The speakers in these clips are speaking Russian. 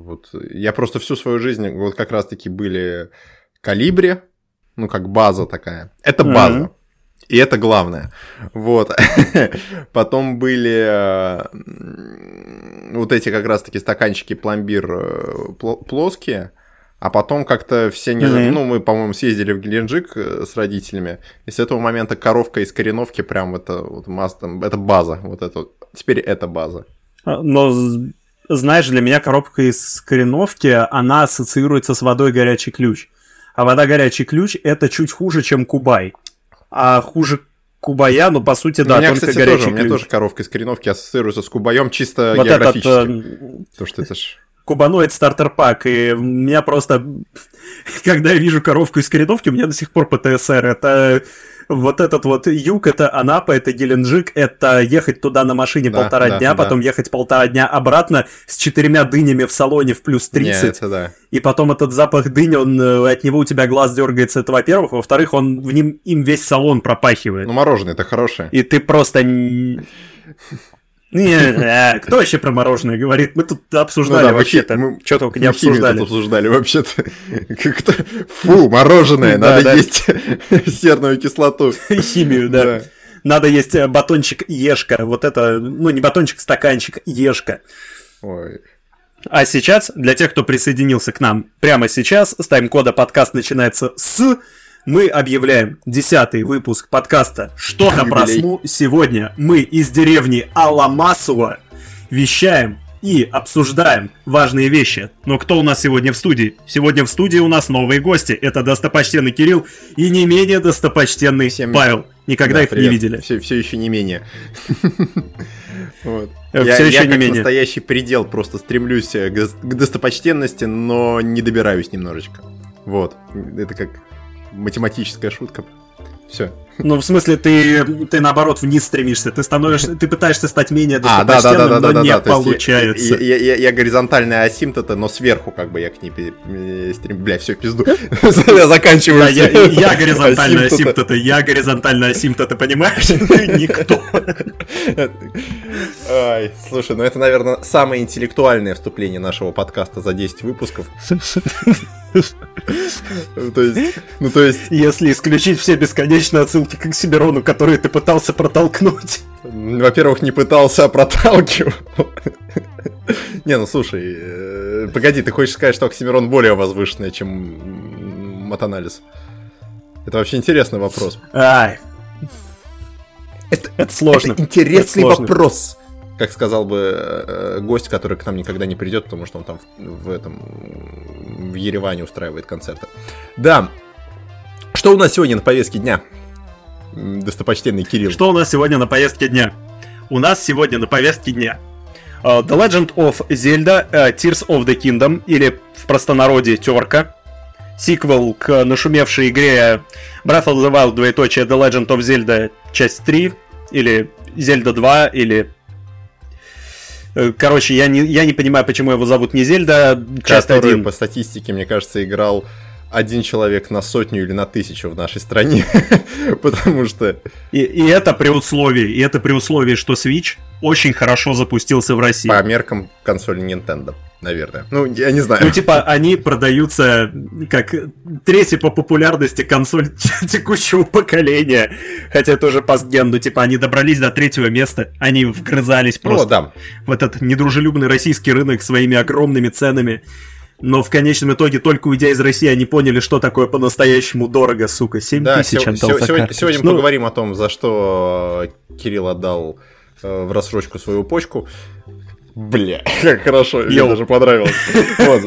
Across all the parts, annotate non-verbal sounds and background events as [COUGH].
Вот я просто всю свою жизнь, вот как раз-таки были калибри, ну, как база такая. Это база. Mm-hmm. И это главное. Вот. [LAUGHS] Потом были э, вот эти как раз-таки стаканчики пломбир э, плоские. А потом как-то все не... Mm-hmm. Ну, мы, по-моему, съездили в Геленджик э, с родителями. И с этого момента коровка из кореновки прям это вот маст... это база. Вот это Теперь это база. А, но знаешь, для меня коробка из кореновки, она ассоциируется с водой горячий ключ. А вода горячий ключ это чуть хуже, чем Кубай. А хуже Кубая, ну, по сути, да, у меня, только кстати, горячий тоже, ключ. У меня тоже коровка из кореновки ассоциируется с Кубаем чисто вот географически. Этот. То, что это ж... Кубаноид стартер пак, и у меня просто, [LAUGHS] когда я вижу коровку из кореновки, у меня до сих пор ПТСР. Это вот этот вот юг, это Анапа, это Геленджик, это ехать туда на машине да, полтора да, дня, да. потом ехать полтора дня обратно с четырьмя дынями в салоне в плюс 30. Не, это да. И потом этот запах дыни, он, э, от него у тебя глаз дергается, это во-первых. Во-вторых, он в ним им весь салон пропахивает. Ну, мороженое это хорошее. И ты просто... Не, [LAUGHS] э, кто вообще про мороженое говорит? Мы тут обсуждали ну, да, вообще-то. Мы, что только не обсуждали. Тут обсуждали вообще-то. [LAUGHS] Как-то, фу, мороженое, надо да. есть [LAUGHS] серную кислоту. Химию, да. да. Надо есть э, батончик Ешка. Вот это, ну не батончик, стаканчик Ешка. Ой. А сейчас, для тех, кто присоединился к нам прямо сейчас, с тайм-кода подкаст начинается с мы объявляем десятый выпуск подкаста «Что-то про СМУ». Сегодня мы из деревни Аламасова вещаем и обсуждаем важные вещи. Но кто у нас сегодня в студии? Сегодня в студии у нас новые гости. Это достопочтенный Кирилл и не менее достопочтенный Всем... Павел. Никогда да, их привет. не видели. Все, все еще не менее. [LAUGHS] Вот. Все я, еще я не как менее. настоящий предел просто стремлюсь к достопочтенности, но не добираюсь немножечко. Вот. Это как математическая шутка. Все. Ну, в смысле, ты, ты наоборот вниз стремишься. Ты становишься, ты пытаешься стать менее достопочтенным, а, да, да, да, но да, да, не да, получается. Я, я, я, я горизонтальная асимптота, но сверху как бы я к ней стремлюсь. Бля, все, пизду. [LAUGHS] я заканчиваю. Да, я, я горизонтальная асимптота, я горизонтальная асимптота, понимаешь? [LAUGHS] Никто. Ай, слушай, ну это, наверное, самое интеллектуальное вступление нашего подкаста за 10 выпусков. [LAUGHS] То есть, ну то есть... Если исключить все бесконечные отсылки к Оксимирону, которые ты пытался протолкнуть. Во-первых, не пытался, а проталкивал. Не, ну слушай, э, погоди, ты хочешь сказать, что Оксимирон более возвышенный, чем матанализ? Это вообще интересный вопрос. Ай. Это, это сложно. Это интересный это сложно. вопрос как сказал бы э, гость, который к нам никогда не придет, потому что он там в, в этом в Ереване устраивает концерты. Да. Что у нас сегодня на повестке дня? Достопочтенный Кирилл. Что у нас сегодня на повестке дня? У нас сегодня на повестке дня uh, The Legend of Zelda uh, Tears of the Kingdom, или в простонародье Терка, сиквел к нашумевшей игре Breath of the Wild, двоеточие The Legend of Zelda, часть 3, или Zelda 2, или Э, короче, я не, я не понимаю, почему его зовут не Зельда, часть Который, один. по статистике, мне кажется, играл один человек на сотню или на тысячу в нашей стране, [LAUGHS] потому что... И, и это при условии, и это при условии, что Switch очень хорошо запустился в России. По меркам консоли Nintendo наверное. Ну, я не знаю. Ну, типа, они продаются как третья по популярности консоль [LAUGHS] текущего поколения. Хотя тоже постген, ну, типа, они добрались до третьего места, они вгрызались просто О, да. в этот недружелюбный российский рынок своими огромными ценами. Но в конечном итоге, только уйдя из России, они поняли, что такое по-настоящему дорого, сука. 7 да, тысяч отдал сегодня, сегодня, сегодня мы ну, поговорим о том, за что Кирилл отдал э, в рассрочку свою почку. Бля, [LAUGHS] как хорошо, Йоу. мне даже понравилось. [LAUGHS] Вот.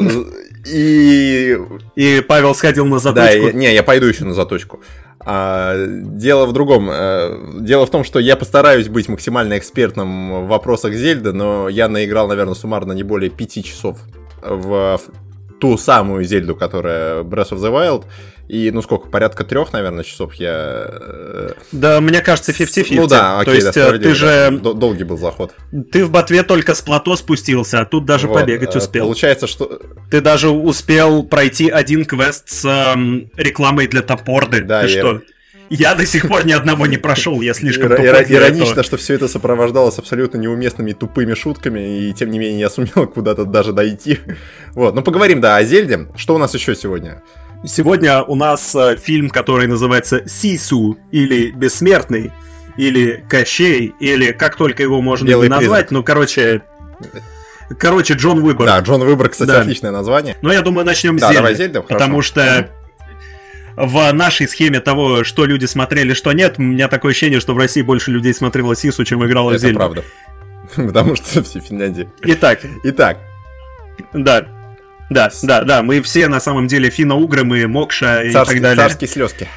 И... И Павел сходил на заточку. Да, не, я пойду еще на заточку. А, дело в другом. А, дело в том, что я постараюсь быть максимально экспертным в вопросах Зельды, но я наиграл, наверное, суммарно не более пяти часов в ту самую Зельду, которая Breath of the Wild. И, ну сколько, порядка трех, наверное, часов я... Э, да, мне кажется, 50-50. Ну да, окей, То есть да, э, ты же... Долгий был заход. Ты в ботве только с плато спустился, а тут даже вот. побегать э, успел. Получается, что... Ты даже успел пройти один квест с эм, рекламой для топорды. Да, ты я... что? Я до сих пор ни одного не прошел, я слишком Ира- Иронично, этого. что все это сопровождалось абсолютно неуместными тупыми шутками, и тем не менее я сумел [LAUGHS] куда-то даже дойти. Вот, ну поговорим, да, о Зельде. Что у нас еще сегодня? Сегодня у нас э, фильм, который называется «Сису» или «Бессмертный», или «Кощей», или как только его можно Белый назвать, ну, короче, Короче, Джон Выбор. Да, Джон Выбор, кстати, да. отличное название. Но я думаю, начнем да, с Зельды. Зельда, потому что в нашей схеме того, что люди смотрели, что нет, у меня такое ощущение, что в России больше людей смотрело Сису, чем играло Это Зельду. правда. [LAUGHS] Потому что все Финляндии. Итак. Итак. Да. Да, да, да, мы все на самом деле финно-угры, мы Мокша и так далее. Царские слезки.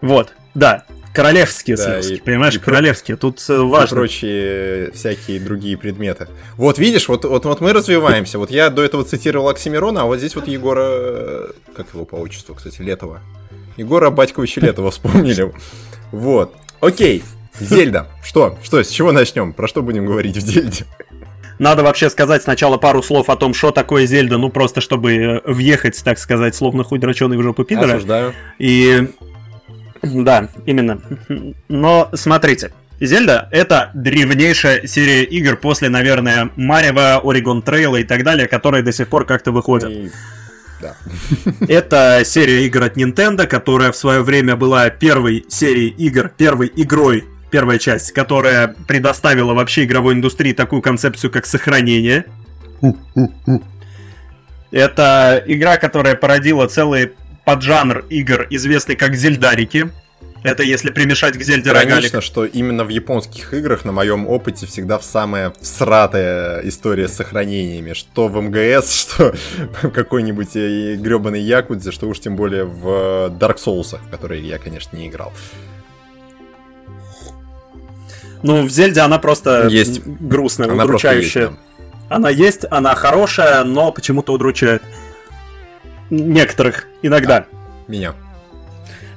Вот, да. Королевские да, слезки, и, понимаешь, и королевские, тут э, важно. И прочие всякие другие предметы. Вот видишь, вот, вот, вот мы развиваемся. Вот я до этого цитировал Оксимирона, а вот здесь вот Егора... Э, как его по отчеству, кстати, Летова. Егора Батьковича Летова вспомнили. Вот. Окей. Зельда. Что? Что? С чего начнем? Про что будем говорить в Зельде? Надо вообще сказать сначала пару слов о том, что такое Зельда, ну просто чтобы э, въехать, так сказать, словно хуй дроченый в жопу пидора. Осуждаю. И да, именно. Но смотрите, Зельда — это древнейшая серия игр после, наверное, Марева, Орегон Трейла и так далее, которые до сих пор как-то выходят. Да. [LAUGHS] Это серия игр от Nintendo, которая в свое время была первой серией игр, первой игрой, первая часть, которая предоставила вообще игровой индустрии такую концепцию, как сохранение. Это игра, которая породила целый поджанр игр, известный как зельдарики. Это если примешать к Зельде Конечно, что именно в японских играх, на моем опыте, всегда в самая всратая история с сохранениями. Что в МГС, [LAUGHS] что в какой-нибудь э, гребаной Якудзе, что уж тем более в Dark Souls, в которые я, конечно, не играл. Ну, в Зельде она просто есть. грустная, она удручающая. Есть, да. Она есть, она хорошая, но почему-то удручает. Некоторых иногда. Да, меня.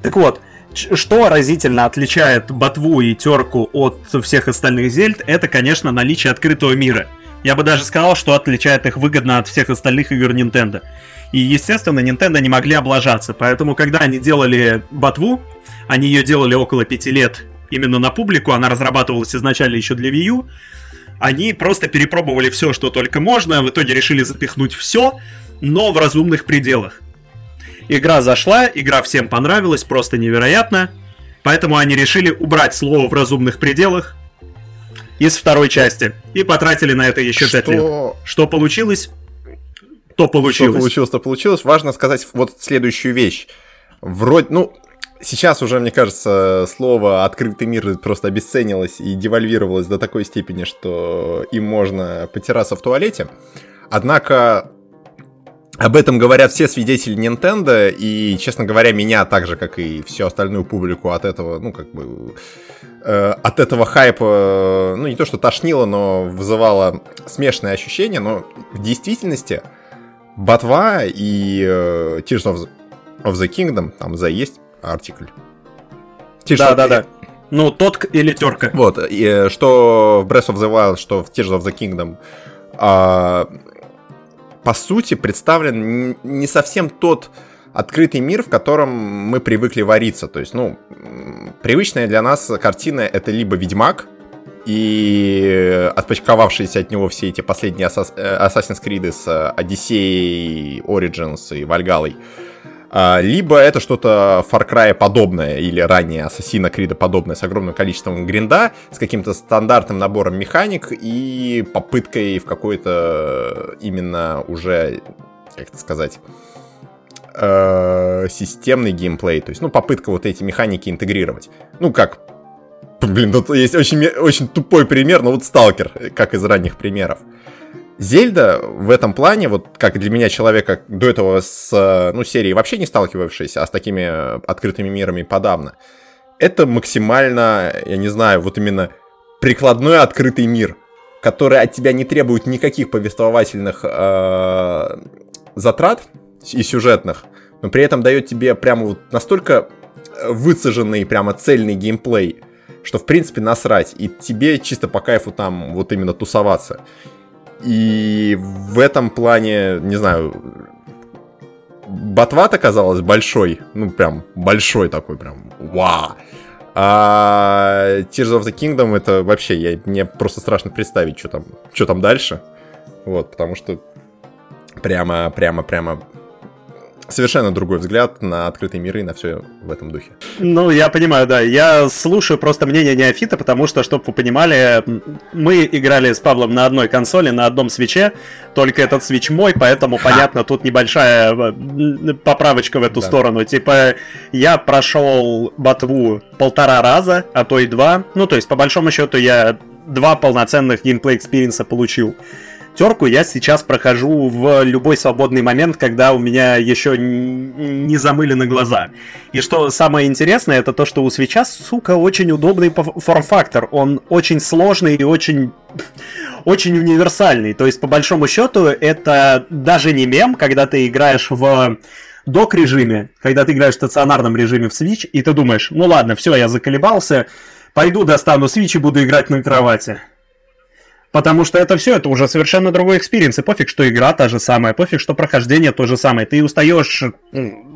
Так вот, что разительно отличает Ботву и Терку от всех остальных Зельд, это, конечно, наличие открытого мира. Я бы даже сказал, что отличает их выгодно от всех остальных игр Nintendo. И, естественно, Nintendo не могли облажаться, поэтому, когда они делали Ботву, они ее делали около пяти лет именно на публику, она разрабатывалась изначально еще для Wii U, они просто перепробовали все, что только можно, в итоге решили запихнуть все, но в разумных пределах. Игра зашла, игра всем понравилась, просто невероятно. Поэтому они решили убрать слово в разумных пределах из второй части. И потратили на это еще пять лет. Что получилось? То получилось. Что получилось, то получилось. Важно сказать вот следующую вещь. Вроде, ну, сейчас уже, мне кажется, слово «открытый мир» просто обесценилось и девальвировалось до такой степени, что им можно потираться в туалете. Однако об этом говорят все свидетели Nintendo, и, честно говоря, меня так же, как и всю остальную публику от этого, ну, как бы, э, от этого хайпа, ну, не то что тошнило, но вызывало смешные ощущения, но в действительности Ботва и э, Tears of the, of the Kingdom, там за есть артикль. да, да, да. Ну, тот или терка. Вот, и, э, что в Breath of the Wild, что в Tears of the Kingdom, э, по сути, представлен не совсем тот открытый мир, в котором мы привыкли вариться. То есть, ну, привычная для нас картина это либо Ведьмак, и отпочковавшиеся от него все эти последние э, Assassin's Creed с Odyssey, Origins и Вальгалой. А, либо это что-то Far Cry подобное, или ранее Ассасина Крида подобное, с огромным количеством гринда, с каким-то стандартным набором механик и попыткой в какой-то именно уже, как это сказать, э, системный геймплей. То есть, ну, попытка вот эти механики интегрировать. Ну, как Блин, тут есть очень, очень тупой пример, но вот Сталкер, как из ранних примеров. Зельда в этом плане, вот как для меня человека до этого с ну, серией вообще не сталкивавшейся, а с такими открытыми мирами подавно, это максимально, я не знаю, вот именно прикладной открытый мир, который от тебя не требует никаких повествовательных э, затрат и сюжетных, но при этом дает тебе прямо вот настолько выцеженный, прямо цельный геймплей, что в принципе насрать, и тебе чисто по кайфу там вот именно тусоваться. И в этом плане, не знаю, Батват оказалась большой, ну прям большой такой, прям вау. А Tears of the Kingdom это вообще, я, мне просто страшно представить, что там, что там дальше. Вот, потому что прямо, прямо, прямо совершенно другой взгляд на открытые миры и на все в этом духе. Ну, я понимаю, да. Я слушаю просто мнение неофита, потому что, чтобы вы понимали, мы играли с Павлом на одной консоли, на одном свече, только этот свич мой, поэтому, Ха. понятно, тут небольшая э, поправочка в эту да. сторону. Типа, я прошел ботву полтора раза, а то и два. Ну, то есть, по большому счету, я два полноценных gameplay experience а получил терку я сейчас прохожу в любой свободный момент, когда у меня еще не замылены глаза. И что самое интересное, это то, что у Switch а, сука, очень удобный форм-фактор. Он очень сложный и очень [LAUGHS] очень универсальный. То есть, по большому счету, это даже не мем, когда ты играешь в док режиме, когда ты играешь в стационарном режиме в Switch, и ты думаешь, ну ладно, все, я заколебался, пойду достану Switch и буду играть на кровати. Потому что это все, это уже совершенно другой experience. И пофиг, что игра та же самая, пофиг, что прохождение то же самое. Ты устаешь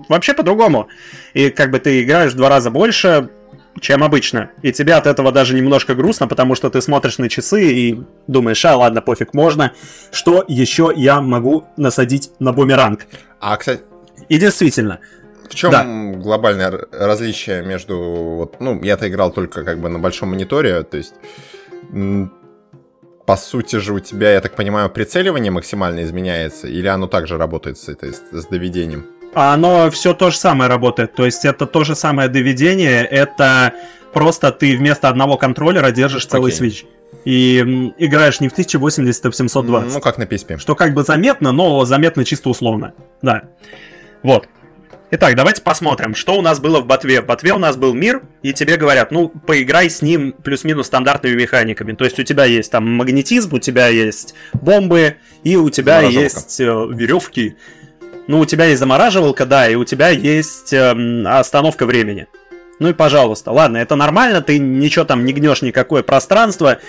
вообще по-другому. И как бы ты играешь в два раза больше, чем обычно. И тебе от этого даже немножко грустно, потому что ты смотришь на часы и думаешь, а, ладно, пофиг, можно. Что еще я могу насадить на бумеранг? А, кстати... И действительно, в чем да. глобальное различие между... Вот, ну, я-то играл только как бы на большом мониторе, то есть по сути же у тебя, я так понимаю, прицеливание максимально изменяется, или оно также работает с, этой, с доведением? А оно все то же самое работает. То есть это то же самое доведение, это просто ты вместо одного контроллера держишь целый okay. свич. И играешь не в 1080, а в 720. Ну, как на PSP. Что как бы заметно, но заметно чисто условно. Да. Вот. Итак, давайте посмотрим, что у нас было в ботве. В ботве у нас был мир, и тебе говорят, ну, поиграй с ним плюс-минус стандартными механиками. То есть у тебя есть там магнетизм, у тебя есть бомбы, и у тебя есть э, веревки. Ну, у тебя есть замораживалка, да, и у тебя есть э, остановка времени. Ну и пожалуйста, ладно, это нормально, ты ничего там не гнешь никакое пространство,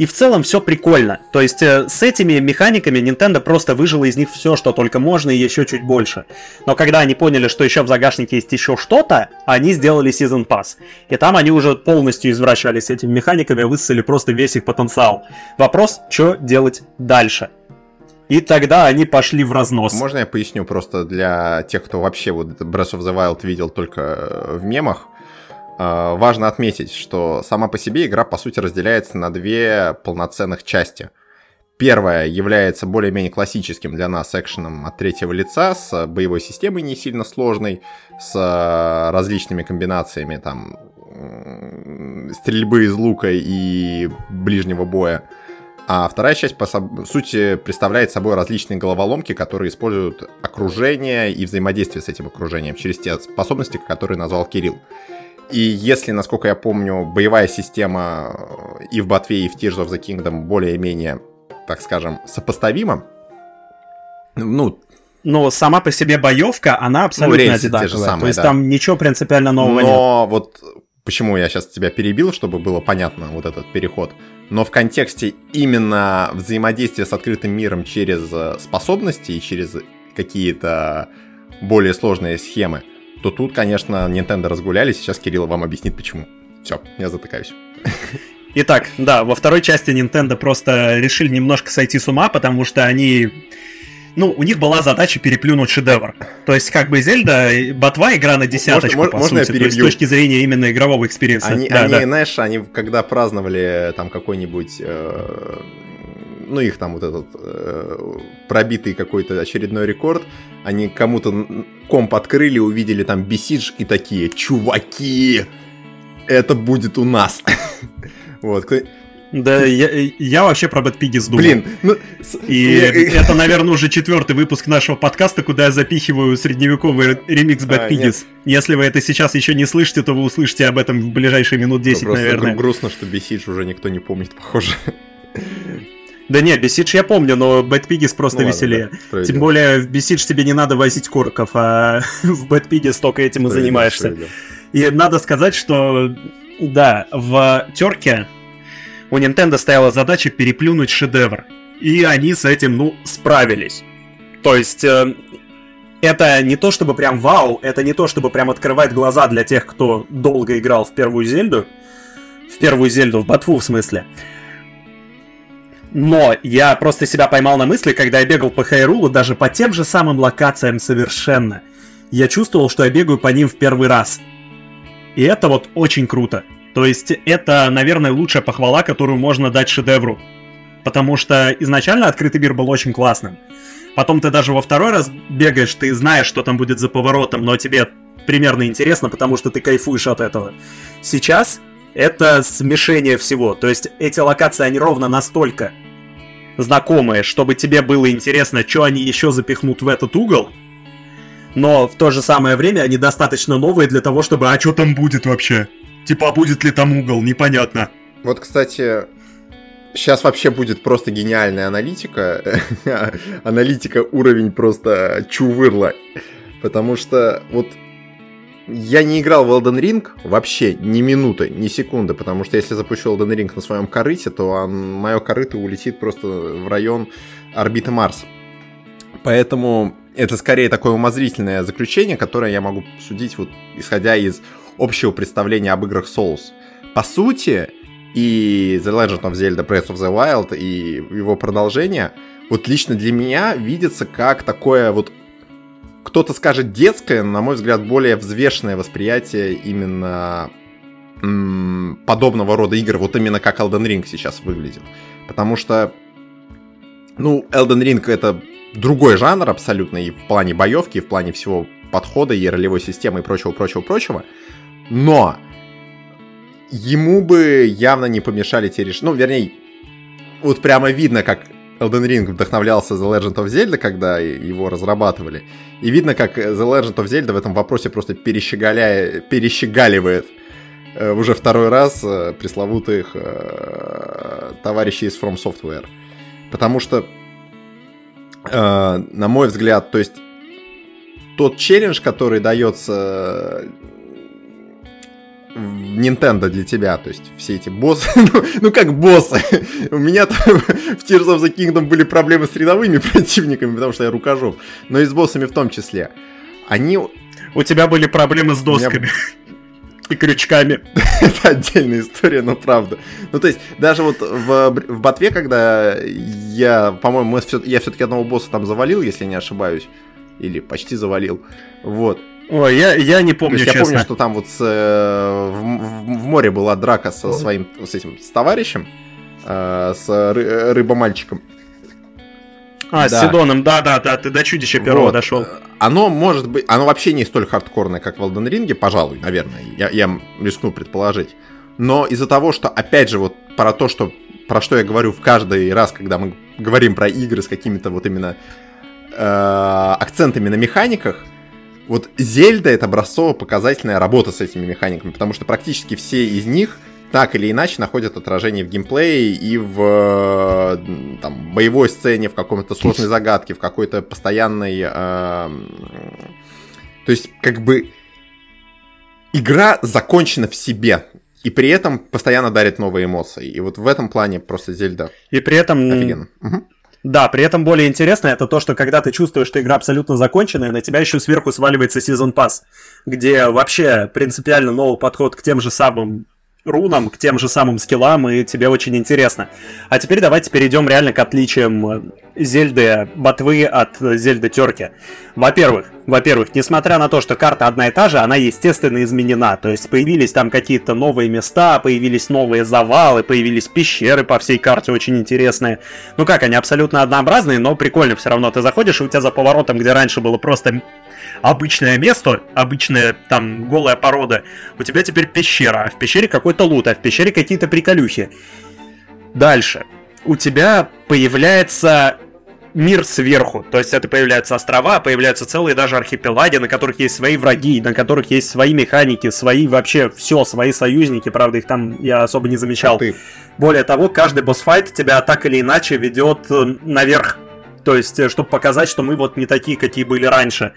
и в целом все прикольно. То есть э, с этими механиками Nintendo просто выжила из них все, что только можно, и еще чуть больше. Но когда они поняли, что еще в загашнике есть еще что-то, они сделали Season Pass. И там они уже полностью извращались этими механиками, высосали просто весь их потенциал. Вопрос, что делать дальше? И тогда они пошли в разнос. Можно я поясню просто для тех, кто вообще вот Breath of the Wild видел только э, в мемах? Э, важно отметить, что сама по себе игра, по сути, разделяется на две полноценных части. Первая является более-менее классическим для нас экшеном от третьего лица, с боевой системой не сильно сложной, с э, различными комбинациями там стрельбы из лука и ближнего боя. А вторая часть, по сути, представляет собой различные головоломки, которые используют окружение и взаимодействие с этим окружением через те способности, которые назвал Кирилл. И если, насколько я помню, боевая система и в Ботве, и в Tears of the Kingdom более-менее, так скажем, сопоставима, ну, но сама по себе боевка, она абсолютно ну, одинаковая. Же самые, То есть да. там ничего принципиально нового Но нет. Но вот почему я сейчас тебя перебил, чтобы было понятно вот этот переход. Но в контексте именно взаимодействия с открытым миром через э, способности и через какие-то более сложные схемы, то тут, конечно, Nintendo разгулялись. Сейчас Кирилл вам объяснит, почему. Все, я затыкаюсь. Итак, да, во второй части Nintendo просто решили немножко сойти с ума, потому что они... Ну, у них была задача переплюнуть шедевр. То есть, как бы Зельда, Ботва игра на десяточку, можно, по можно сути. То есть, с точки зрения именно игрового experience а. Они, да, они да. знаешь, они когда праздновали там какой-нибудь... Э ну, их там вот этот э, пробитый какой-то очередной рекорд, они кому-то комп открыли, увидели там Бесидж и такие, чуваки, это будет у нас. [LAUGHS] вот, да, я, я вообще про Bad Piggies думал. Блин, ну... И [LAUGHS] это, наверное, уже четвертый выпуск нашего подкаста, куда я запихиваю средневековый ремикс Bad а. Если вы это сейчас еще не слышите, то вы услышите об этом в ближайшие минут 10, ну, наверное. грустно, что Бесидж уже никто не помнит, похоже. [LAUGHS] Да не, Бесидж я помню, но Piggies просто ну, веселее. Да, Тем более в Бесидж тебе не надо возить корков, а [LAUGHS] в Piggies только этим и занимаешься. И надо сказать, что да, в терке у Nintendo стояла задача переплюнуть шедевр. И они с этим, ну, справились. То есть, э, это не то чтобы прям вау, это не то чтобы прям открывает глаза для тех, кто долго играл в первую Зельду. В первую Зельду, в Батфу в смысле. Но я просто себя поймал на мысли, когда я бегал по Хайрулу, даже по тем же самым локациям совершенно. Я чувствовал, что я бегаю по ним в первый раз. И это вот очень круто. То есть это, наверное, лучшая похвала, которую можно дать шедевру. Потому что изначально открытый мир был очень классным. Потом ты даже во второй раз бегаешь, ты знаешь, что там будет за поворотом, но тебе примерно интересно, потому что ты кайфуешь от этого. Сейчас это смешение всего. То есть эти локации, они ровно настолько знакомые, чтобы тебе было интересно, что они еще запихнут в этот угол, но в то же самое время они достаточно новые для того, чтобы «А что там будет вообще?» Типа, а будет ли там угол? Непонятно. Вот, кстати, сейчас вообще будет просто гениальная аналитика. [LAUGHS] аналитика уровень просто чувырла. Потому что вот я не играл в Elden Ring вообще ни минуты, ни секунды, потому что если запущу Elden Ring на своем корыте, то он, мое корыто улетит просто в район орбиты Марса. Поэтому это скорее такое умозрительное заключение, которое я могу судить вот исходя из общего представления об играх Souls. По сути, и The Legend of Zelda Breath of the Wild, и его продолжение, вот лично для меня видится как такое вот кто-то скажет детское, на мой взгляд, более взвешенное восприятие именно м- подобного рода игр, вот именно как Elden Ring сейчас выглядит. Потому что, ну, Elden Ring это другой жанр абсолютно и в плане боевки, и в плане всего подхода, и ролевой системы, и прочего, прочего, прочего. Но ему бы явно не помешали те решения. Ну, вернее, вот прямо видно, как Elden Ring вдохновлялся The Legend of Zelda, когда его разрабатывали. И видно, как The Legend of Zelda в этом вопросе просто перещеголя... э, уже второй раз э, пресловутых э, товарищей из From Software. Потому что, на мой взгляд, то есть тот челлендж, который дается Nintendo для тебя, то есть все эти боссы, [LAUGHS] ну, ну как боссы, у меня [LAUGHS] в Tears of the Kingdom были проблемы с рядовыми [LAUGHS] противниками, потому что я рукожоп, но и с боссами в том числе. Они... У тебя были проблемы с досками. Меня... И крючками. Это отдельная история, но правда. Ну, то есть, даже вот в, в Ботве, когда я, по-моему, я все-таки одного босса там завалил, если не ошибаюсь, или почти завалил, вот, Ой, я, я не помню, честно. Я помню, что там вот с, э, в, в, в море была драка со своим, с этим, с товарищем, э, с ры, рыбомальчиком. А, да. с Сидоном, да-да-да, ты до чудища первого вот. дошел. Оно может быть, оно вообще не столь хардкорное, как в Elden Ring, пожалуй, наверное, я, я рискну предположить. Но из-за того, что, опять же, вот про то, что, про что я говорю в каждый раз, когда мы говорим про игры с какими-то вот именно э, акцентами на механиках, вот Зельда это образцово-показательная работа с этими механиками, потому что практически все из них так или иначе находят отражение в геймплее и в там, боевой сцене, в каком-то сложной загадке, в какой-то постоянной... Э, то есть, как бы, игра закончена в себе, и при этом постоянно дарит новые эмоции. И вот в этом плане просто Зельда. И при этом... Офигенно. Угу. Да, при этом более интересно это то, что когда ты чувствуешь, что игра абсолютно законченная, на тебя еще сверху сваливается сезон пас, где вообще принципиально новый подход к тем же самым рунам, к тем же самым скиллам, и тебе очень интересно. А теперь давайте перейдем реально к отличиям э, Зельды Ботвы от Зельды Терки. Во-первых, во-первых, несмотря на то, что карта одна и та же, она естественно изменена. То есть появились там какие-то новые места, появились новые завалы, появились пещеры по всей карте очень интересные. Ну как, они абсолютно однообразные, но прикольно все равно. Ты заходишь, и у тебя за поворотом, где раньше было просто обычное место, обычная там голая порода, у тебя теперь пещера, а в пещере какой-то лут, а в пещере какие-то приколюхи. Дальше. У тебя появляется мир сверху. То есть это появляются острова, появляются целые даже архипелаги, на которых есть свои враги, на которых есть свои механики, свои вообще все, свои союзники. Правда, их там я особо не замечал. Ты. Более того, каждый босс-файт тебя так или иначе ведет э, наверх. То есть, э, чтобы показать, что мы вот не такие, какие были раньше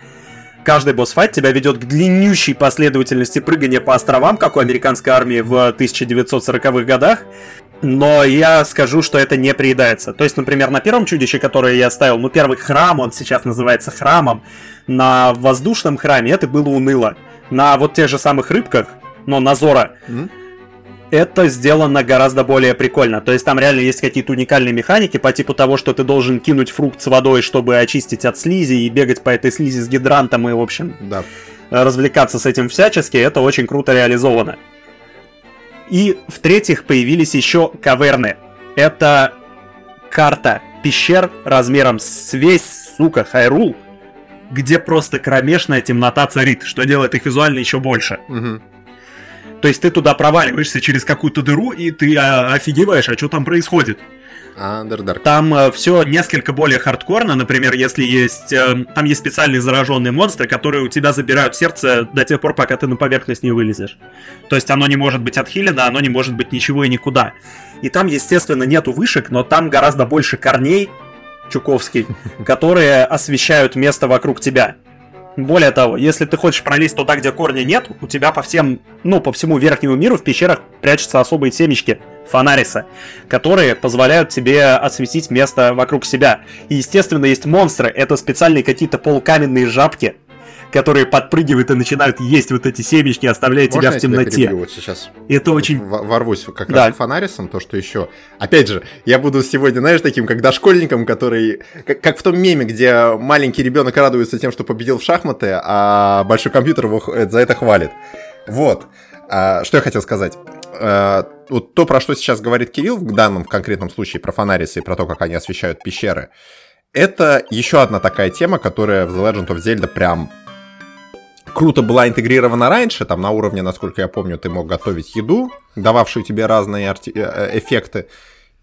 каждый босс-файт тебя ведет к длиннющей последовательности прыгания по островам, как у американской армии в 1940-х годах. Но я скажу, что это не приедается. То есть, например, на первом чудище, которое я ставил, ну, первый храм, он сейчас называется храмом, на воздушном храме это было уныло. На вот тех же самых рыбках, но на Зора, mm-hmm. это сделано гораздо более прикольно. То есть там реально есть какие-то уникальные механики по типу того, что ты должен кинуть фрукт с водой, чтобы очистить от слизи и бегать по этой слизи с гидрантом и, в общем, да. развлекаться с этим всячески. Это очень круто реализовано. И в-третьих, появились еще каверны. Это карта пещер размером с весь, сука, Хайрул, где просто кромешная темнота царит, что делает их визуально еще больше. Угу. То есть ты туда проваливаешься через какую-то дыру, и ты а, офигеваешь, а что там происходит. Underdark. Там э, все несколько более хардкорно, например, если есть... Э, там есть специальные зараженные монстры, которые у тебя забирают сердце до тех пор, пока ты на поверхность не вылезешь. То есть оно не может быть отхилено, оно не может быть ничего и никуда. И там, естественно, нету вышек, но там гораздо больше корней, Чуковский, [LAUGHS] которые освещают место вокруг тебя. Более того, если ты хочешь пролезть туда, где корня нет, у тебя по всем, ну, по всему верхнему миру в пещерах прячутся особые семечки Фонариса, которые позволяют тебе осветить место вокруг себя. И, естественно, есть монстры, это специальные какие-то полукаменные жабки, которые подпрыгивают и начинают есть вот эти семечки, оставляя Можно тебя в темноте. Я вот сейчас это очень... Ворвусь как да. раз фонарисом, то, что еще... Опять же, я буду сегодня, знаешь, таким, как дошкольником, который... Как, как в том меме, где маленький ребенок радуется тем, что победил в шахматы, а большой компьютер его за это хвалит. Вот. А, что я хотел сказать. А, вот то, про что сейчас говорит Кирилл в данном в конкретном случае, про фонарисы и про то, как они освещают пещеры, это еще одна такая тема, которая в The Legend of Zelda прям круто была интегрирована раньше, там на уровне, насколько я помню, ты мог готовить еду, дававшую тебе разные арти- э, э, эффекты.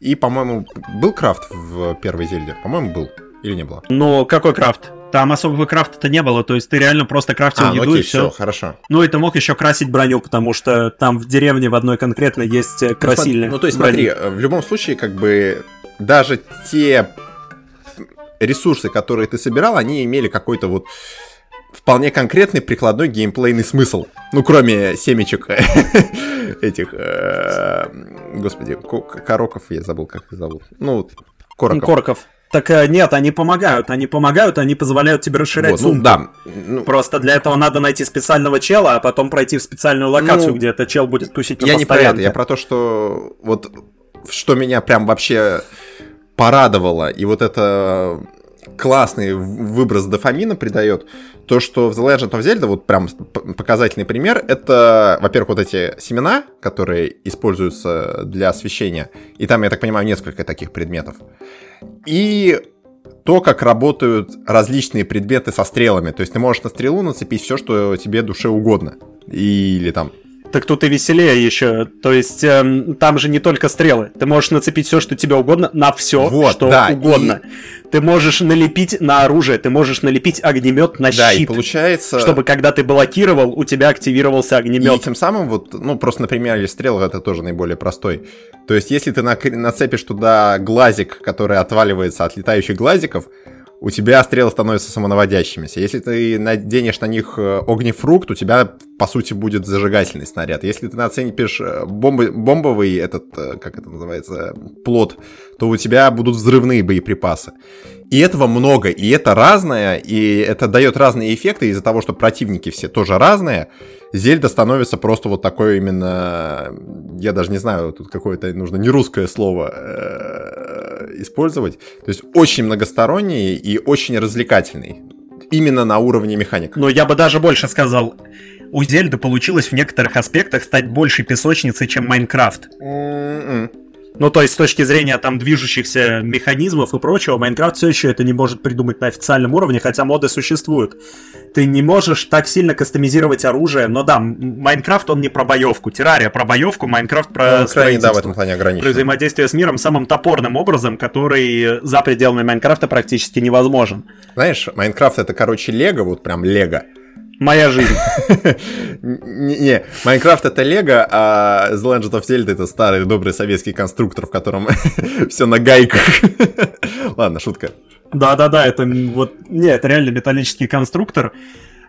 И, по-моему, был крафт в первой Зельде? По-моему, был. Или не было? Ну, какой крафт? Там особого крафта-то не было, то есть ты реально просто крафтил а, ну еду ну окей, и все. все. хорошо. Ну и ты мог еще красить броню, потому что там в деревне в одной конкретно есть э, красильня. Ну, ну то есть брони. смотри, в любом случае, как бы даже те ресурсы, которые ты собирал, они имели какой-то вот вполне конкретный прикладной геймплейный смысл. Ну, кроме семечек [LAUGHS] этих, э, господи, короков, я забыл, как их зовут. Ну, короков. Короков. Так э, нет, они помогают, они помогают, они позволяют тебе расширять вот, ну, сумку. Да. Ну, Просто для этого надо найти специального чела, а потом пройти в специальную локацию, ну, где этот чел будет тусить на Я не про это, я про то, что вот что меня прям вообще порадовало, и вот это классный выброс дофамина придает, то, что в The Legend of Zelda, вот прям показательный пример, это, во-первых, вот эти семена, которые используются для освещения, и там, я так понимаю, несколько таких предметов, и то, как работают различные предметы со стрелами. То есть ты можешь на стрелу нацепить все, что тебе душе угодно. Или там так тут и веселее еще. То есть эм, там же не только стрелы. Ты можешь нацепить все, что тебе угодно, на все, вот, что да, угодно. И... Ты можешь налепить на оружие, ты можешь налепить огнемет на да, щит. И получается. Чтобы когда ты блокировал, у тебя активировался огнемет. И тем самым, вот, ну, просто на примере стрел это тоже наиболее простой. То есть, если ты нацепишь туда глазик, который отваливается от летающих глазиков, у тебя стрелы становятся самонаводящимися. Если ты наденешь на них э, огнефрукт, у тебя, по сути, будет зажигательный снаряд. Если ты нацепишь э, бомбы, бомбовый этот, э, как это называется, плод, то у тебя будут взрывные боеприпасы. И этого много, и это разное, и это дает разные эффекты из-за того, что противники все тоже разные. Зельда становится просто вот такое именно, я даже не знаю, тут какое-то нужно не русское слово использовать. То есть очень многосторонний и очень развлекательный. Именно на уровне механик. Но я бы даже больше сказал, у Зельды получилось в некоторых аспектах стать большей песочницей, чем Майнкрафт. Mm-mm. Ну, то есть, с точки зрения там движущихся механизмов и прочего, Майнкрафт все еще это не может придумать на официальном уровне, хотя моды существуют. Ты не можешь так сильно кастомизировать оружие, но да, Майнкрафт он не про боевку, Террария про боевку, Майнкрафт про ну, крайне, да, в этом плане ограничен. Про взаимодействие с миром самым топорным образом, который за пределами Майнкрафта практически невозможен. Знаешь, Майнкрафт это, короче, Лего, вот прям Лего. Моя жизнь. Не, Майнкрафт это Лего, а The Legend of Zelda это старый добрый советский конструктор, в котором [LAUGHS] все на гайках. Ладно, шутка. Да-да-да, это вот... Не, это реально металлический конструктор.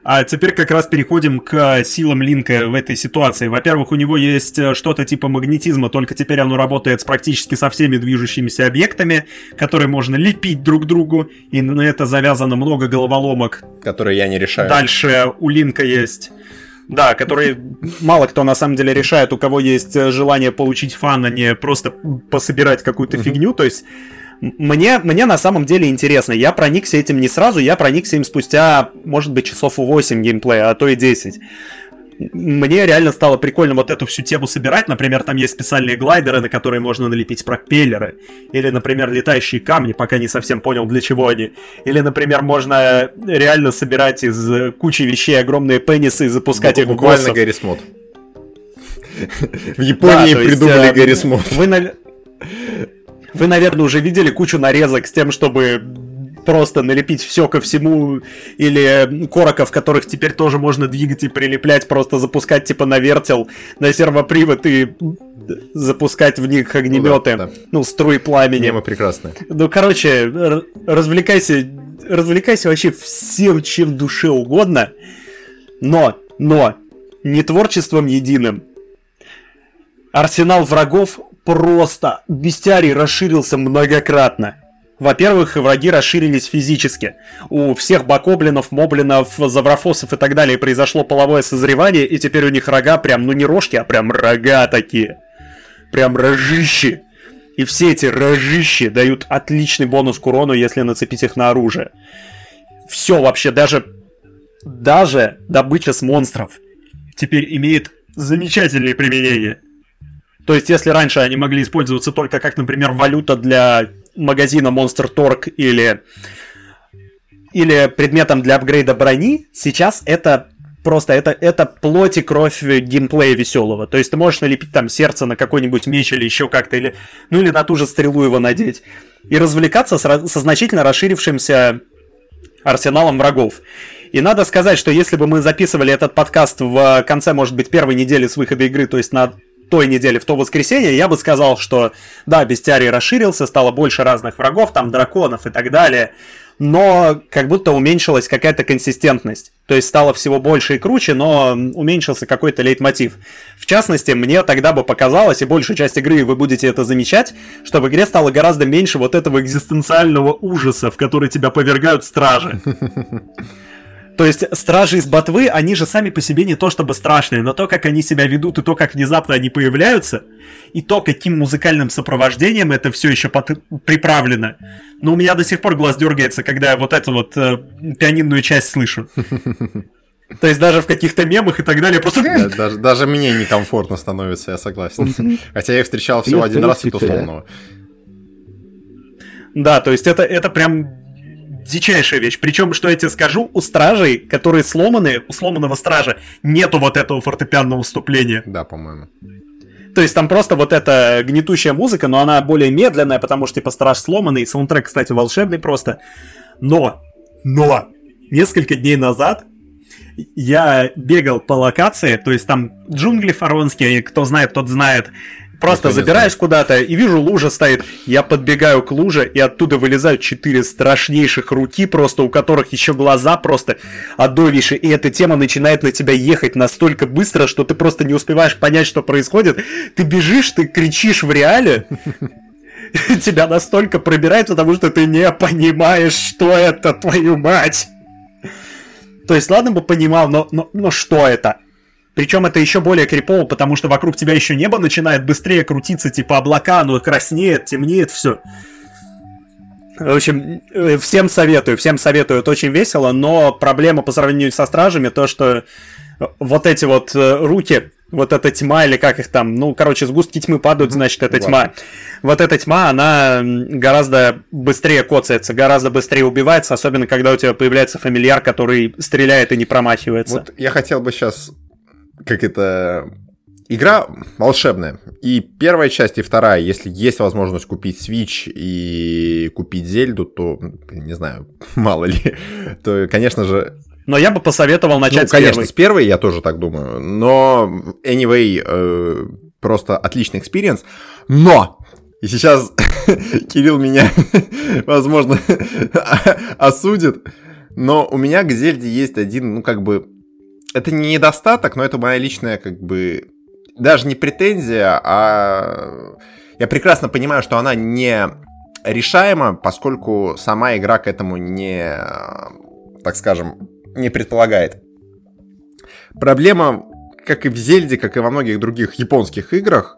А теперь как раз переходим к силам Линка в этой ситуации. Во-первых, у него есть э, что-то типа магнетизма, только теперь оно работает практически со всеми движущимися объектами, которые можно лепить друг к другу, и на это завязано много головоломок. Которые я не решаю. Дальше у Линка есть... Да, которые мало кто на самом деле решает, у кого есть э, желание получить фан, а не просто пособирать какую-то фигню. То есть мне, мне на самом деле интересно. Я проникся этим не сразу, я проникся им спустя, может быть, часов 8 геймплея, а то и 10 мне реально стало прикольно вот эту всю тему собирать. Например, там есть специальные глайдеры, на которые можно налепить пропеллеры. Или, например, летающие камни, пока не совсем понял, для чего они. Или, например, можно реально собирать из кучи вещей огромные пенисы и запускать их в Буквально Гарри Смот. В Японии придумали Гарри Смот. Вы, вы, наверное, уже видели кучу нарезок с тем, чтобы просто налепить все ко всему, или короков, которых теперь тоже можно двигать и прилеплять, просто запускать типа на вертел, на сервопривод и запускать в них огнеметы, ну, да, да. ну струи пламени. Мемы прекрасные. Ну, короче, развлекайся, развлекайся вообще всем, чем душе угодно, но, но, не творчеством единым. Арсенал врагов просто бестиарий расширился многократно. Во-первых, враги расширились физически. У всех бакоблинов, моблинов, заврафосов и так далее произошло половое созревание, и теперь у них рога прям, ну не рожки, а прям рога такие. Прям рожищи. И все эти рожищи дают отличный бонус к урону, если нацепить их на оружие. Все вообще, даже... Даже добыча с монстров теперь имеет замечательные применения. То есть, если раньше они могли использоваться только как, например, валюта для магазина Monster Torque или, или предметом для апгрейда брони, сейчас это просто это, это плоть и кровь геймплея веселого. То есть ты можешь налепить там сердце на какой-нибудь меч или еще как-то, или, ну или на ту же стрелу его надеть. И развлекаться с, со значительно расширившимся арсеналом врагов. И надо сказать, что если бы мы записывали этот подкаст в конце, может быть, первой недели с выхода игры, то есть на той неделе, в то воскресенье, я бы сказал, что да, бестиарий расширился, стало больше разных врагов, там драконов и так далее, но как будто уменьшилась какая-то консистентность. То есть стало всего больше и круче, но уменьшился какой-то лейтмотив. В частности, мне тогда бы показалось, и большую часть игры вы будете это замечать, что в игре стало гораздо меньше вот этого экзистенциального ужаса, в который тебя повергают стражи. То есть стражи из ботвы, они же сами по себе не то чтобы страшные, но то, как они себя ведут, и то, как внезапно они появляются, и то, каким музыкальным сопровождением это все еще под... приправлено. Но у меня до сих пор глаз дергается, когда я вот эту вот э, пианинную часть слышу. [LAUGHS] То есть даже в каких-то мемах и так далее просто... Да, даже, даже мне некомфортно становится, я согласен. Хотя я их встречал всего один раз, и то сломанного. Да, то есть это, это прям дичайшая вещь. Причем, что я тебе скажу, у стражей, которые сломаны, у сломанного стража нету вот этого фортепианного вступления. Да, по-моему. То есть там просто вот эта гнетущая музыка, но она более медленная, потому что типа страж сломанный, саундтрек, кстати, волшебный просто. Но, но, несколько дней назад я бегал по локации, то есть там джунгли фаронские, кто знает, тот знает, Просто забираешь куда-то и вижу, лужа стоит. Я подбегаю к луже, и оттуда вылезают четыре страшнейших руки, просто у которых еще глаза просто отдовиши. И эта тема начинает на тебя ехать настолько быстро, что ты просто не успеваешь понять, что происходит. Ты бежишь, ты кричишь в реале, [LAUGHS] тебя настолько пробирает, потому что ты не понимаешь, что это, твою мать. То есть, ладно бы понимал, но, но, но что это? Причем это еще более крипово, потому что вокруг тебя еще небо начинает быстрее крутиться, типа облака, оно краснеет, темнеет, все. В общем, э, всем советую, всем советую, это очень весело, но проблема по сравнению со стражами, то, что вот эти вот э, руки, вот эта тьма, или как их там, ну, короче, сгустки тьмы падают, значит, это тьма. Вот эта тьма, она гораздо быстрее коцается, гораздо быстрее убивается, особенно когда у тебя появляется фамильяр, который стреляет и не промахивается. Вот я хотел бы сейчас как это... Игра волшебная. И первая часть, и вторая, если есть возможность купить Switch и купить Зельду, то, не знаю, [LAUGHS] мало ли, то, конечно же, но я бы посоветовал начать ну, с конечно, первой. с первой, я тоже так думаю. Но, anyway, э, просто отличный experience. Но! И сейчас [LAUGHS] Кирилл меня, [LAUGHS] возможно, осудит. Но у меня к Зельде есть один, ну, как бы... Это не недостаток, но это моя личная, как бы... Даже не претензия, а... Я прекрасно понимаю, что она не решаема, поскольку сама игра к этому не, так скажем, не предполагает. Проблема, как и в Зельде, как и во многих других японских играх,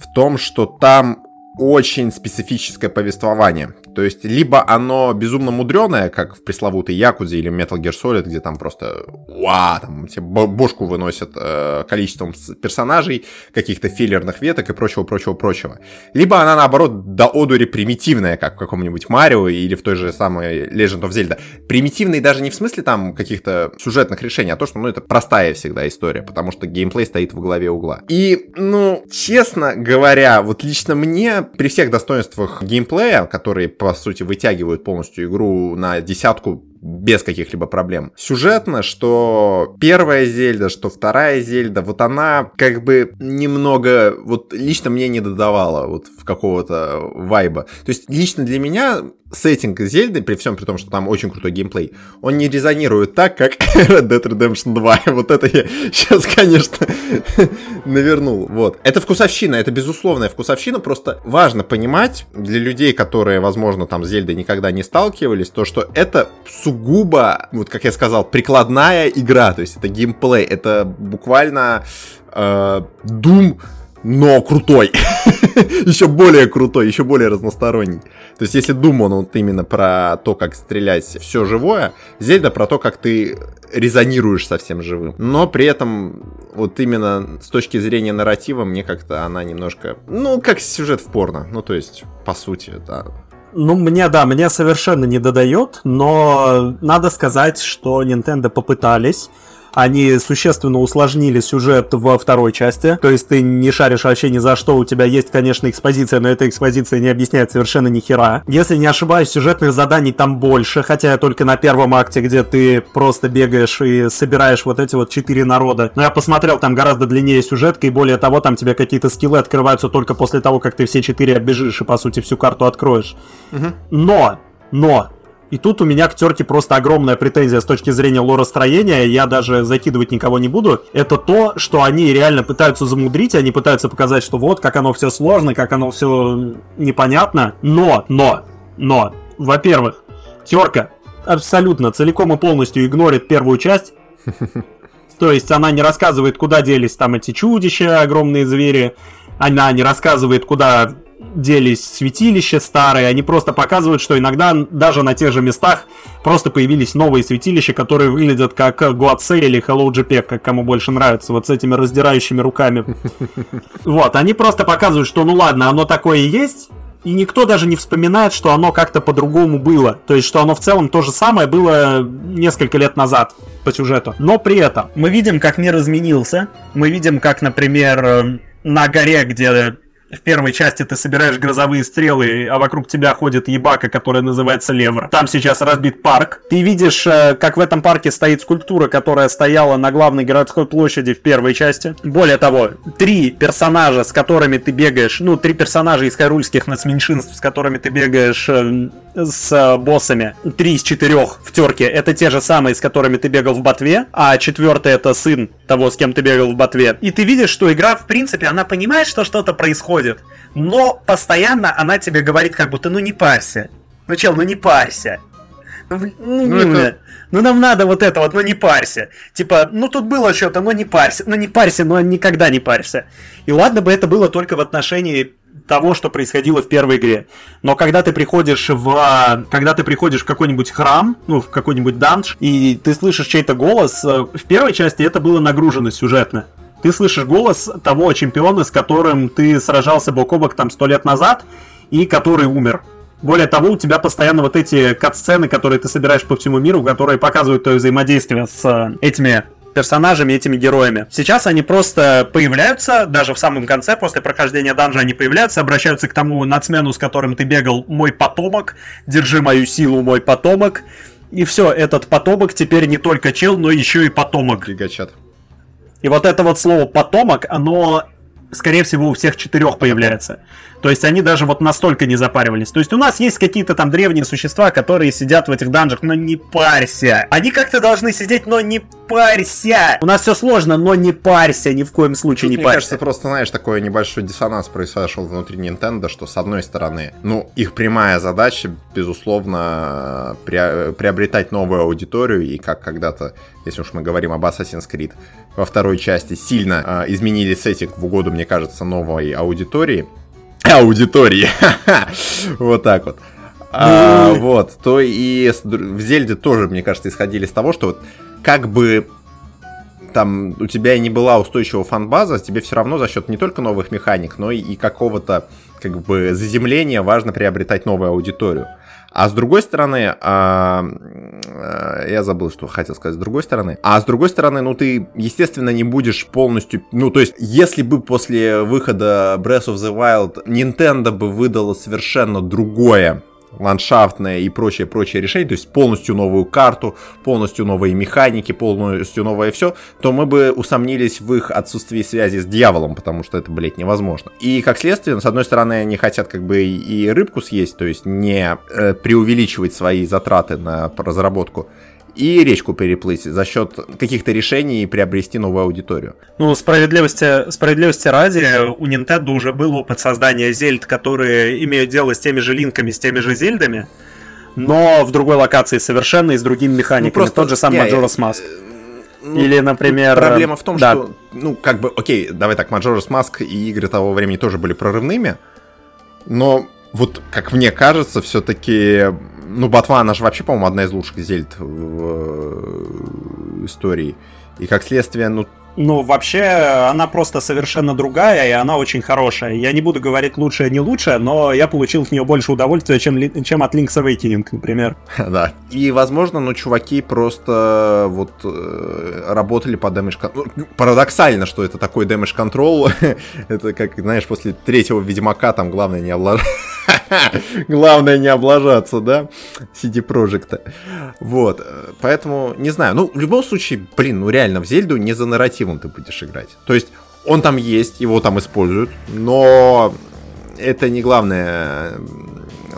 в том, что там очень специфическое повествование. То есть, либо оно безумно мудреное, как в пресловутой Якузе или Metal Gear Solid, где там просто, уа, там тебе бошку выносят э, количеством персонажей, каких-то филлерных веток и прочего, прочего, прочего. Либо она, наоборот, до одури примитивная, как в каком-нибудь Марио или в той же самой Legend of Zelda. Примитивный даже не в смысле там каких-то сюжетных решений, а то, что, ну, это простая всегда история, потому что геймплей стоит во главе угла. И, ну, честно говоря, вот лично мне при всех достоинствах геймплея, которые, по сути, вытягивают полностью игру на десятку без каких-либо проблем. Сюжетно, что первая Зельда, что вторая Зельда, вот она как бы немного, вот лично мне не додавала вот в какого-то вайба. То есть лично для меня сеттинг Зельды, при всем при том, что там очень крутой геймплей, он не резонирует так, как [LAUGHS] Red Dead Redemption 2. Вот это я [LAUGHS] сейчас, конечно, [LAUGHS] навернул. Вот. Это вкусовщина, это безусловная вкусовщина, просто важно понимать для людей, которые, возможно, там с Зельдой никогда не сталкивались, то, что это сугубо, вот как я сказал, прикладная игра, то есть это геймплей, это буквально э, но крутой. [LAUGHS] еще более крутой, еще более разносторонний. То есть, если Doom, он вот именно про то, как стрелять все живое, Зельда про то, как ты резонируешь со всем живым. Но при этом, вот именно с точки зрения нарратива, мне как-то она немножко, ну, как сюжет в порно. Ну, то есть, по сути, да. Ну, мне, да, мне совершенно не додает, но надо сказать, что Nintendo попытались они существенно усложнили сюжет во второй части. То есть ты не шаришь вообще ни за что. У тебя есть, конечно, экспозиция, но эта экспозиция не объясняет совершенно ни хера. Если не ошибаюсь, сюжетных заданий там больше, хотя только на первом акте, где ты просто бегаешь и собираешь вот эти вот четыре народа. Но я посмотрел, там гораздо длиннее сюжетка, и более того, там тебе какие-то скиллы открываются только после того, как ты все четыре оббежишь и, по сути, всю карту откроешь. Угу. Но, но, и тут у меня к терке просто огромная претензия с точки зрения лоростроения, я даже закидывать никого не буду. Это то, что они реально пытаются замудрить, они пытаются показать, что вот, как оно все сложно, как оно все непонятно. Но, но, но, во-первых, терка абсолютно целиком и полностью игнорит первую часть. [LAUGHS] То есть она не рассказывает, куда делись там эти чудища, огромные звери. Она не рассказывает, куда делись святилища старые, они просто показывают, что иногда даже на тех же местах просто появились новые святилища, которые выглядят как Гуатсе или Hello JPEG, как кому больше нравится, вот с этими раздирающими руками. [LAUGHS] Вот, они просто показывают, что ну ладно, оно такое и есть, и никто даже не вспоминает, что оно как-то по-другому было. То есть, что оно в целом то же самое было несколько лет назад по сюжету. Но при этом мы видим, как мир изменился. Мы видим, как, например, э, на горе, где в первой части ты собираешь грозовые стрелы, а вокруг тебя ходит ебака, которая называется Левр. Там сейчас разбит парк. Ты видишь, э, как в этом парке стоит скульптура, которая стояла на главной городской площади в первой части. Более того, три персонажа, с которыми ты бегаешь, ну, три персонажа из хайрульских нацменьшинств, с которыми ты бегаешь э, с э, боссами. Три из четырех в терке это те же самые, с которыми ты бегал в ботве, а четвертый это сын того, с кем ты бегал в ботве. И ты видишь, что игра, в принципе, она понимает, что что-то происходит, но постоянно она тебе говорит, как будто, ну не парься. Ну чел, ну не парься. Ну, ну, ну, это... ну нам надо вот это вот, ну не парься. Типа, ну тут было что-то, ну не парься. Ну не парься, но никогда не парься. И ладно бы это было только в отношении того, что происходило в первой игре. Но когда ты приходишь в, когда ты приходишь в какой-нибудь храм, ну, в какой-нибудь данж, и ты слышишь чей-то голос, э, в первой части это было нагружено сюжетно. Ты слышишь голос того чемпиона, с которым ты сражался бок о бок там сто лет назад, и который умер. Более того, у тебя постоянно вот эти кат-сцены, которые ты собираешь по всему миру, которые показывают твое взаимодействие с э, этими персонажами, этими героями. Сейчас они просто появляются, даже в самом конце, после прохождения данжа они появляются, обращаются к тому нацмену, с которым ты бегал, мой потомок, держи мою силу, мой потомок. И все, этот потомок теперь не только чел, но еще и потомок. Гигачат. И вот это вот слово потомок, оно скорее всего, у всех четырех появляется. То есть они даже вот настолько не запаривались. То есть у нас есть какие-то там древние существа, которые сидят в этих данжах, но не парься. Они как-то должны сидеть, но не парься. У нас все сложно, но не парься, ни в коем случае Тут, не мне парься. кажется, просто, знаешь, такой небольшой диссонанс произошел внутри Nintendo, что с одной стороны, ну, их прямая задача, безусловно, приобретать новую аудиторию, и как когда-то, если уж мы говорим об Assassin's Creed, во второй части сильно э, изменили сеттинг в угоду, мне кажется, новой аудитории. Аудитории. [LAUGHS] вот так вот. А, вот, то и в Зельде тоже, мне кажется, исходили с того, что вот как бы там у тебя и не была устойчивая фан-база, тебе все равно за счет не только новых механик, но и какого-то как бы заземления важно приобретать новую аудиторию. А с другой стороны, а, а, я забыл, что хотел сказать с другой стороны. А с другой стороны, ну ты, естественно, не будешь полностью... Ну, то есть, если бы после выхода Breath of the Wild Nintendo бы выдала совершенно другое ландшафтное и прочее-прочее решение, то есть полностью новую карту, полностью новые механики, полностью новое все, то мы бы усомнились в их отсутствии связи с дьяволом, потому что это, блядь, невозможно. И, как следствие, с одной стороны, они хотят как бы и рыбку съесть, то есть не э, преувеличивать свои затраты на разработку, и речку переплыть за счет каких-то решений и приобрести новую аудиторию. Ну, справедливости, справедливости ради, у Nintendo уже был опыт создания зельд, которые имеют дело с теми же линками, с теми же зельдами, но в другой локации совершенно и с другими механиками. Ну, просто, Тот же самый Majora's Mask. Ну, Или, например... Проблема в том, да. что, ну, как бы, окей, давай так, Majora's Mask и игры того времени тоже были прорывными, но вот, как мне кажется, все-таки ну, Ботва, она же вообще, по-моему, одна из лучших зельд в, в истории. И как следствие, ну, ну, вообще, она просто совершенно другая, и она очень хорошая. Я не буду говорить лучшая, не лучшая, но я получил от нее больше удовольствия, чем, чем от Link's Awakening, например. [LAUGHS] Да. И, возможно, ну, чуваки просто вот э, работали по damage control. Ну, парадоксально, что это такой damage control. [LAUGHS] это как, знаешь, после третьего Ведьмака там главное не облажаться. [LAUGHS] [LAUGHS] главное не облажаться, да? CD Projekt. Вот. Поэтому, не знаю. Ну, в любом случае, блин, ну реально, в Зельду не за нарратив мотивом ты будешь играть. То есть он там есть, его там используют, но это не главная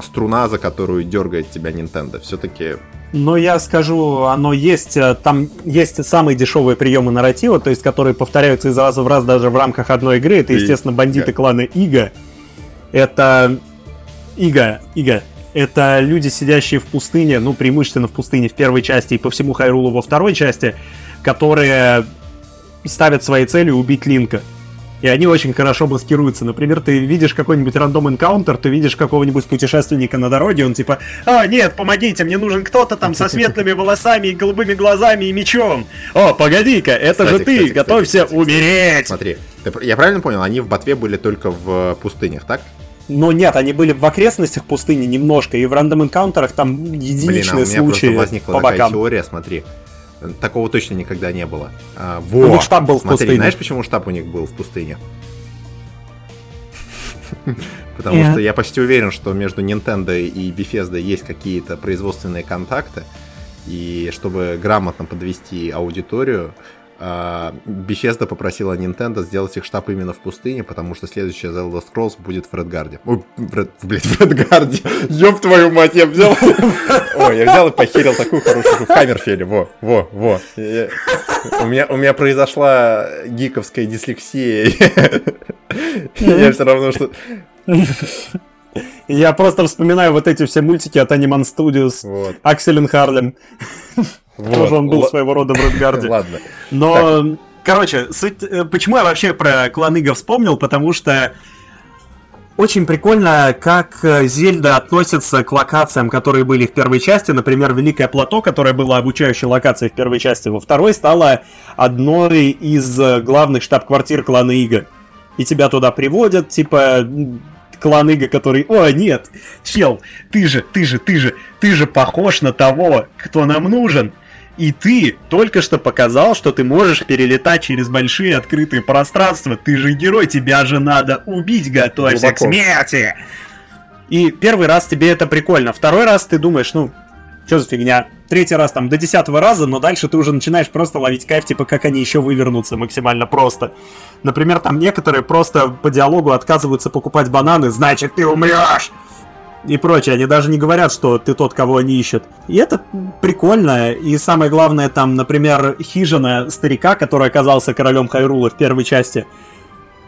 струна, за которую дергает тебя Nintendo. Все-таки но я скажу, оно есть, э, там есть самые дешевые приемы нарратива, то есть которые повторяются из раза в раз даже в рамках одной игры. Это, естественно, бандиты клана Ига. Это Ига, Ига. Это люди, сидящие в пустыне, ну, преимущественно в пустыне в первой части и по всему Хайрулу во второй части, которые ставят своей целью убить Линка. И они очень хорошо маскируются. Например, ты видишь какой-нибудь рандом энкаунтер, ты видишь какого-нибудь путешественника на дороге, он типа, а, нет, помогите, мне нужен кто-то там со светлыми волосами и голубыми глазами и мечом. О, погоди-ка, это кстати, же ты, кстати, готовься кстати, умереть. Смотри, ты, я правильно понял, они в Ботве были только в пустынях, так? Но нет, они были в окрестностях пустыни немножко, и в рандом энкаунтерах там единичные Блин, а у меня случаи возникла по такая бокам. теория, смотри. Такого точно никогда не было. А, во! У них штаб был Смотри, в пустыне. знаешь, почему штаб у них был в пустыне? [LAUGHS] Потому что я почти уверен, что между Nintendo и Bethesda есть какие-то производственные контакты. И чтобы грамотно подвести аудиторию, Bethesda попросила Nintendo сделать их штаб именно в пустыне, потому что следующая The Elder Scrolls будет в Редгарде. Ой, Ред, блядь, в Редгарде. [LAUGHS] Ёб твою мать, я взял... [LAUGHS] Ой, я взял и похерил такую хорошую в Хаммерфеле. Во, во, во. У меня, у меня произошла гиковская дислексия. [LAUGHS] Я все равно что... Я просто вспоминаю вот эти все мультики от Animan Studios. Вот. Акселин Харлем. Вот. Тоже он был Л- своего рода в Редгарде. [LAUGHS] Ладно. Но, так. короче, суть, э, почему я вообще про клан Ига вспомнил, потому что очень прикольно, как э, Зельда относится к локациям, которые были в первой части. Например, Великое Плато, которое было обучающей локацией в первой части, во второй стало одной из э, главных штаб-квартир клана Ига. И тебя туда приводят, типа, клан Ига, который, о, нет, чел, ты же, ты же, ты же, ты же похож на того, кто нам нужен. И ты только что показал, что ты можешь перелетать через большие открытые пространства. Ты же герой, тебя же надо убить, готовься Глубоко. к смерти. И первый раз тебе это прикольно. Второй раз ты думаешь, ну, Что за фигня? Третий раз там до десятого раза, но дальше ты уже начинаешь просто ловить кайф, типа как они еще вывернутся максимально просто. Например, там некоторые просто по диалогу отказываются покупать бананы, значит ты умрешь! И прочее. Они даже не говорят, что ты тот, кого они ищут. И это прикольно. И самое главное, там, например, хижина старика, который оказался королем Хайрула в первой части,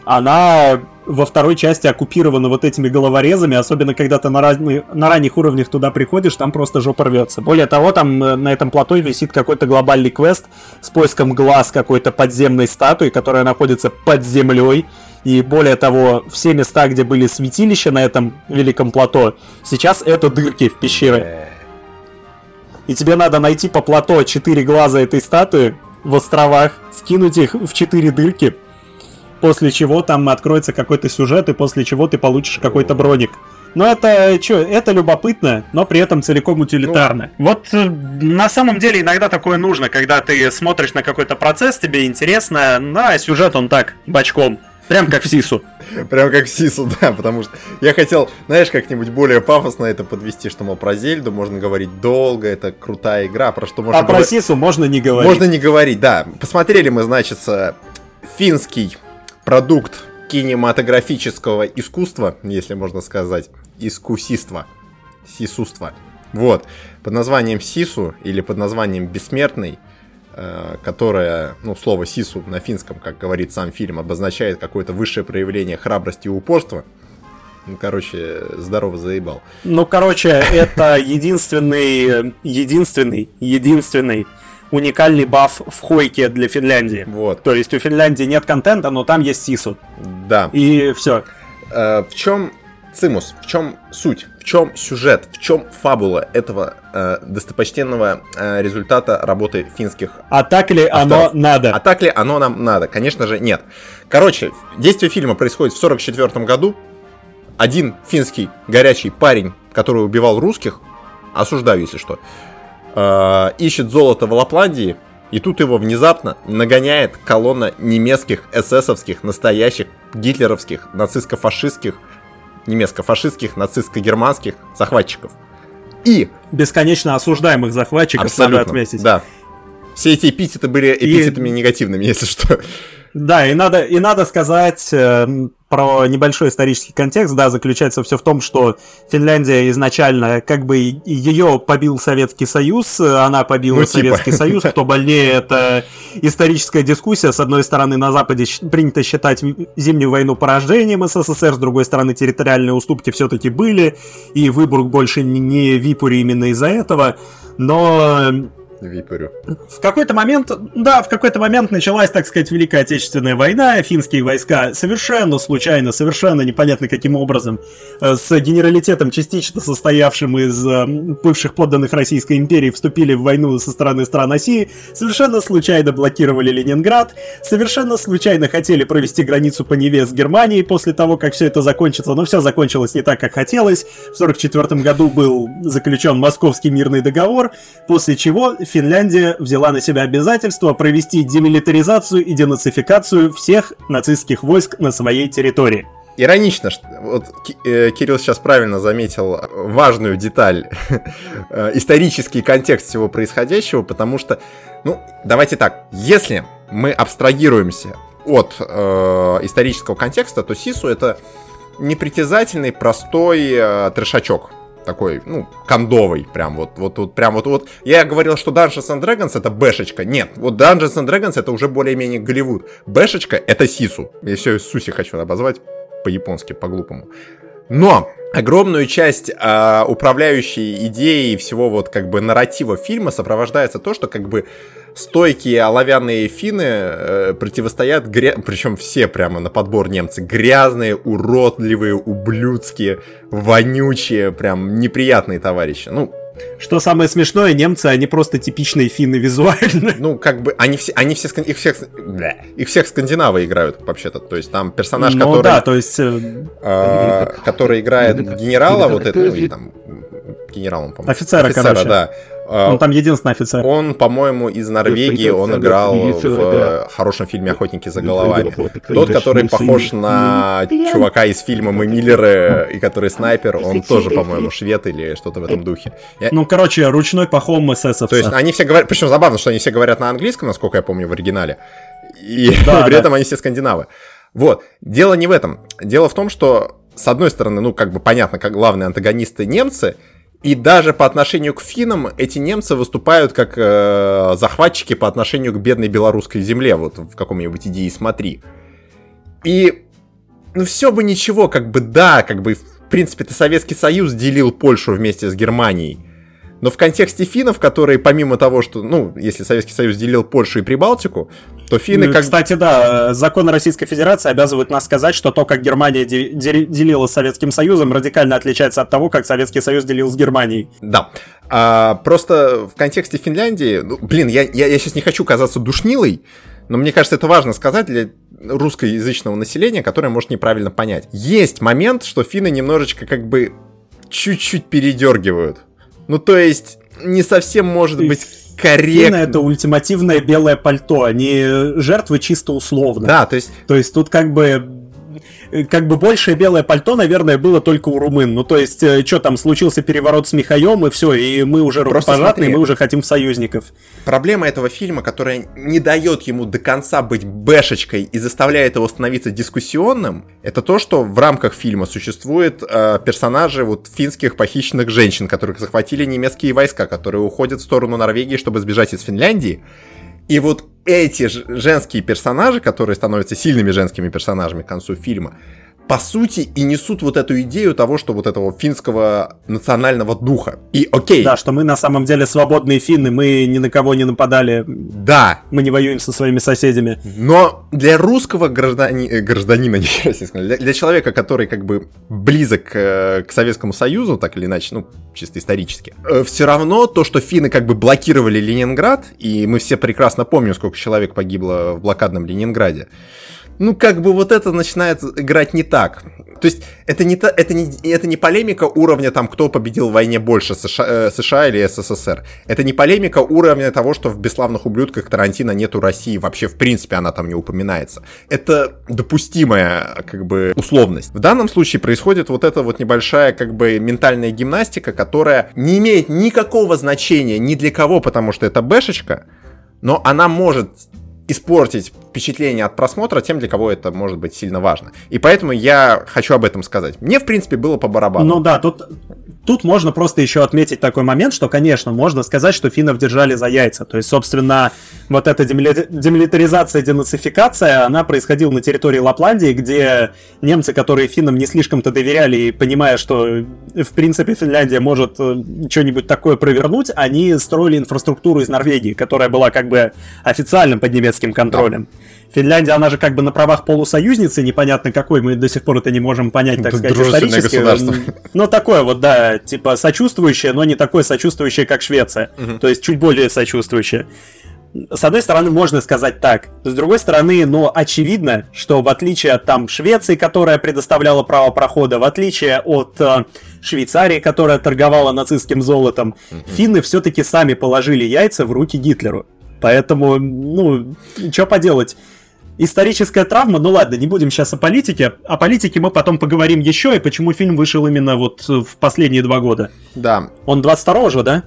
она во второй части оккупирована вот этими головорезами, особенно когда ты на, разные, на ранних уровнях туда приходишь, там просто жопа рвется. Более того, там э, на этом плато висит какой-то глобальный квест с поиском глаз какой-то подземной статуи, которая находится под землей. И более того, все места, где были святилища на этом великом плато, сейчас это дырки в пещеры. И тебе надо найти по плато четыре глаза этой статуи в островах, скинуть их в четыре дырки, после чего там откроется какой-то сюжет, и после чего ты получишь какой-то броник. Но это что, это любопытно, но при этом целиком утилитарно. Ну, вот э, на самом деле иногда такое нужно, когда ты смотришь на какой-то процесс, тебе интересно, на сюжет он так, бочком. Прям как в Сису. [LAUGHS] Прям как в Сису, да, потому что я хотел, знаешь, как-нибудь более пафосно это подвести, что, мол, про Зельду можно говорить долго, это крутая игра, про что можно... А про Сису можно не говорить. Можно не говорить, да. Посмотрели мы, значит, финский продукт кинематографического искусства, если можно сказать, искусиства, сисуства. Вот, под названием Сису или под названием Бессмертный – Э, которая, ну, слово сису на финском, как говорит сам фильм, обозначает какое-то высшее проявление храбрости и упорства. Ну, короче, здорово заебал. Ну, короче, это единственный, единственный, единственный уникальный баф в Хойке для Финляндии. Вот. То есть у Финляндии нет контента, но там есть сису. Да. И все. Э, в чем цимус, в чем суть, в чем сюжет, в чем фабула этого э, достопочтенного э, результата работы финских А так ли авторов. оно надо? А так ли оно нам надо? Конечно же нет. Короче, действие фильма происходит в 44 году. Один финский горячий парень, который убивал русских, осуждаю, если что, э, ищет золото в Лапландии, и тут его внезапно нагоняет колонна немецких эсэсовских, настоящих гитлеровских, нацистско-фашистских немецко-фашистских, нацистско-германских захватчиков. И... Бесконечно осуждаемых захватчиков, Абсолютно, надо отметить. Да. Все эти эпитеты были эпитетами и... негативными, если что. Да, и надо, и надо сказать э, про небольшой исторический контекст, да, заключается все в том, что Финляндия изначально, как бы ее побил Советский Союз, она побила ну, типа. Советский Союз, кто больнее, [LAUGHS] это историческая дискуссия. С одной стороны, на Западе принято считать Зимнюю войну поражением СССР, с другой стороны, территориальные уступки все-таки были, и Выборг больше не Випури именно из-за этого. Но Випорю. В какой-то момент, да, в какой-то момент началась, так сказать, Великая Отечественная война, финские войска совершенно случайно, совершенно непонятно каким образом, э, с генералитетом, частично состоявшим из э, бывших подданных Российской империи, вступили в войну со стороны стран Оси, совершенно случайно блокировали Ленинград, совершенно случайно хотели провести границу по Неве с Германией после того, как все это закончится, но все закончилось не так, как хотелось. В 1944 году был заключен Московский мирный договор, после чего Финляндия взяла на себя обязательство провести демилитаризацию и денацификацию всех нацистских войск на своей территории. Иронично, что вот э, Кирилл сейчас правильно заметил важную деталь, э, исторический контекст всего происходящего, потому что, ну, давайте так, если мы абстрагируемся от э, исторического контекста, то Сису это непритязательный, простой э, трешачок такой, ну, кондовый, прям вот, вот, вот, прям вот, вот. Я говорил, что Dungeons and Dragons это бэшечка. Нет, вот Dungeons and Dragons это уже более-менее Голливуд. Бэшечка это Сису. Я все Суси хочу обозвать по-японски, по-глупому. Но огромную часть э, управляющей идеи и всего вот как бы нарратива фильма сопровождается то, что как бы стойкие оловянные финны э, противостоят, гря... причем все прямо на подбор немцы, грязные, уродливые, ублюдские, вонючие, прям неприятные товарищи. Ну, что самое смешное, немцы, они просто типичные финны визуально. Ну, как бы, они все, они все, их всех, бля, их всех скандинавы играют, вообще-то. То есть там персонаж, ну, который... да, то есть... Э... который играет генерала, вот это, ну, и там, генералом, по-моему. Офицера, Офицера, короче. да Он там единственный офицер. Он, по-моему, из Норвегии, он играл в хорошем фильме «Охотники за головами». Тот, который похож на чувака из фильма «Мы Миллеры», и который снайпер, он тоже, по-моему, швед или что-то в этом духе. Ну, короче, ручной пахом эсэсовца. То есть они все говорят, причем забавно, что они все говорят на английском, насколько я помню, в оригинале, и [LAUGHS] при этом они все скандинавы. Вот, дело не в этом. Дело в том, что, с одной стороны, ну, как бы понятно, как главные антагонисты немцы, и даже по отношению к финнам эти немцы выступают как э, захватчики по отношению к бедной белорусской земле, вот в каком-нибудь идее смотри. И ну все бы ничего, как бы да, как бы в принципе-то Советский Союз делил Польшу вместе с Германией. Но в контексте финнов, которые помимо того, что, ну, если Советский Союз делил Польшу и Прибалтику, то финны ну, как... Кстати, да, законы Российской Федерации обязывают нас сказать, что то, как Германия де- де- делила с Советским Союзом, радикально отличается от того, как Советский Союз делил с Германией. Да. А, просто в контексте Финляндии, ну, блин, я, я, я сейчас не хочу казаться душнилой, но мне кажется, это важно сказать для русскоязычного населения, которое может неправильно понять. Есть момент, что финны немножечко как бы чуть-чуть передергивают. Ну, то есть, не совсем может быть корректно. это ультимативное белое пальто, они жертвы чисто условно. Да, то есть... То есть тут как бы как бы большее белое пальто, наверное, было только у румын. Ну, то есть, э, что там, случился переворот с Михаем, и все, и мы уже рукопожатные, мы уже хотим союзников. Проблема этого фильма, которая не дает ему до конца быть бэшечкой и заставляет его становиться дискуссионным, это то, что в рамках фильма существуют э, персонажи вот финских похищенных женщин, которых захватили немецкие войска, которые уходят в сторону Норвегии, чтобы сбежать из Финляндии. И вот эти женские персонажи, которые становятся сильными женскими персонажами к концу фильма, по сути и несут вот эту идею того, что вот этого финского национального духа. И окей. Да, что мы на самом деле свободные финны, мы ни на кого не нападали. Да. Мы не воюем со своими соседями. Но для русского граждани... Э, гражданина, [LAUGHS] не для, для человека, который как бы близок к, э, к Советскому Союзу, так или иначе, ну, чисто исторически, э, все равно то, что финны как бы блокировали Ленинград, и мы все прекрасно помним, сколько человек погибло в блокадном Ленинграде, ну, как бы вот это начинает играть не так. То есть это не, та, это не, это не полемика уровня там, кто победил в войне больше, США, э, США или СССР. Это не полемика уровня того, что в «Бесславных ублюдках» Тарантино нету России, вообще в принципе она там не упоминается. Это допустимая как бы условность. В данном случае происходит вот эта вот небольшая как бы ментальная гимнастика, которая не имеет никакого значения ни для кого, потому что это бэшечка, но она может испортить впечатление от просмотра тем, для кого это может быть сильно важно. И поэтому я хочу об этом сказать. Мне, в принципе, было по барабану. Ну да, тут, тут можно просто еще отметить такой момент, что, конечно, можно сказать, что финнов держали за яйца. То есть, собственно, вот эта демили... демилитаризация, денацификация, она происходила на территории Лапландии, где немцы, которые финнам не слишком-то доверяли, и понимая, что, в принципе, Финляндия может э, что-нибудь такое провернуть, они строили инфраструктуру из Норвегии, которая была как бы официальным поднемецким контролем. Да. Финляндия, она же как бы на правах полусоюзницы, непонятно какой, мы до сих пор это не можем понять, так сказать, исторически. Государство. Ну, такое вот, да, типа сочувствующее, но не такое сочувствующее, как Швеция. Угу. То есть чуть более сочувствующее. С одной стороны, можно сказать так. С другой стороны, ну, очевидно, что в отличие от там Швеции, которая предоставляла право прохода, в отличие от э, Швейцарии, которая торговала нацистским золотом, mm финны все-таки сами положили яйца в руки Гитлеру. Поэтому, ну, что поделать историческая травма, ну ладно, не будем сейчас о политике. О политике мы потом поговорим еще, и почему фильм вышел именно вот в последние два года. Да. Он 22-го же, да?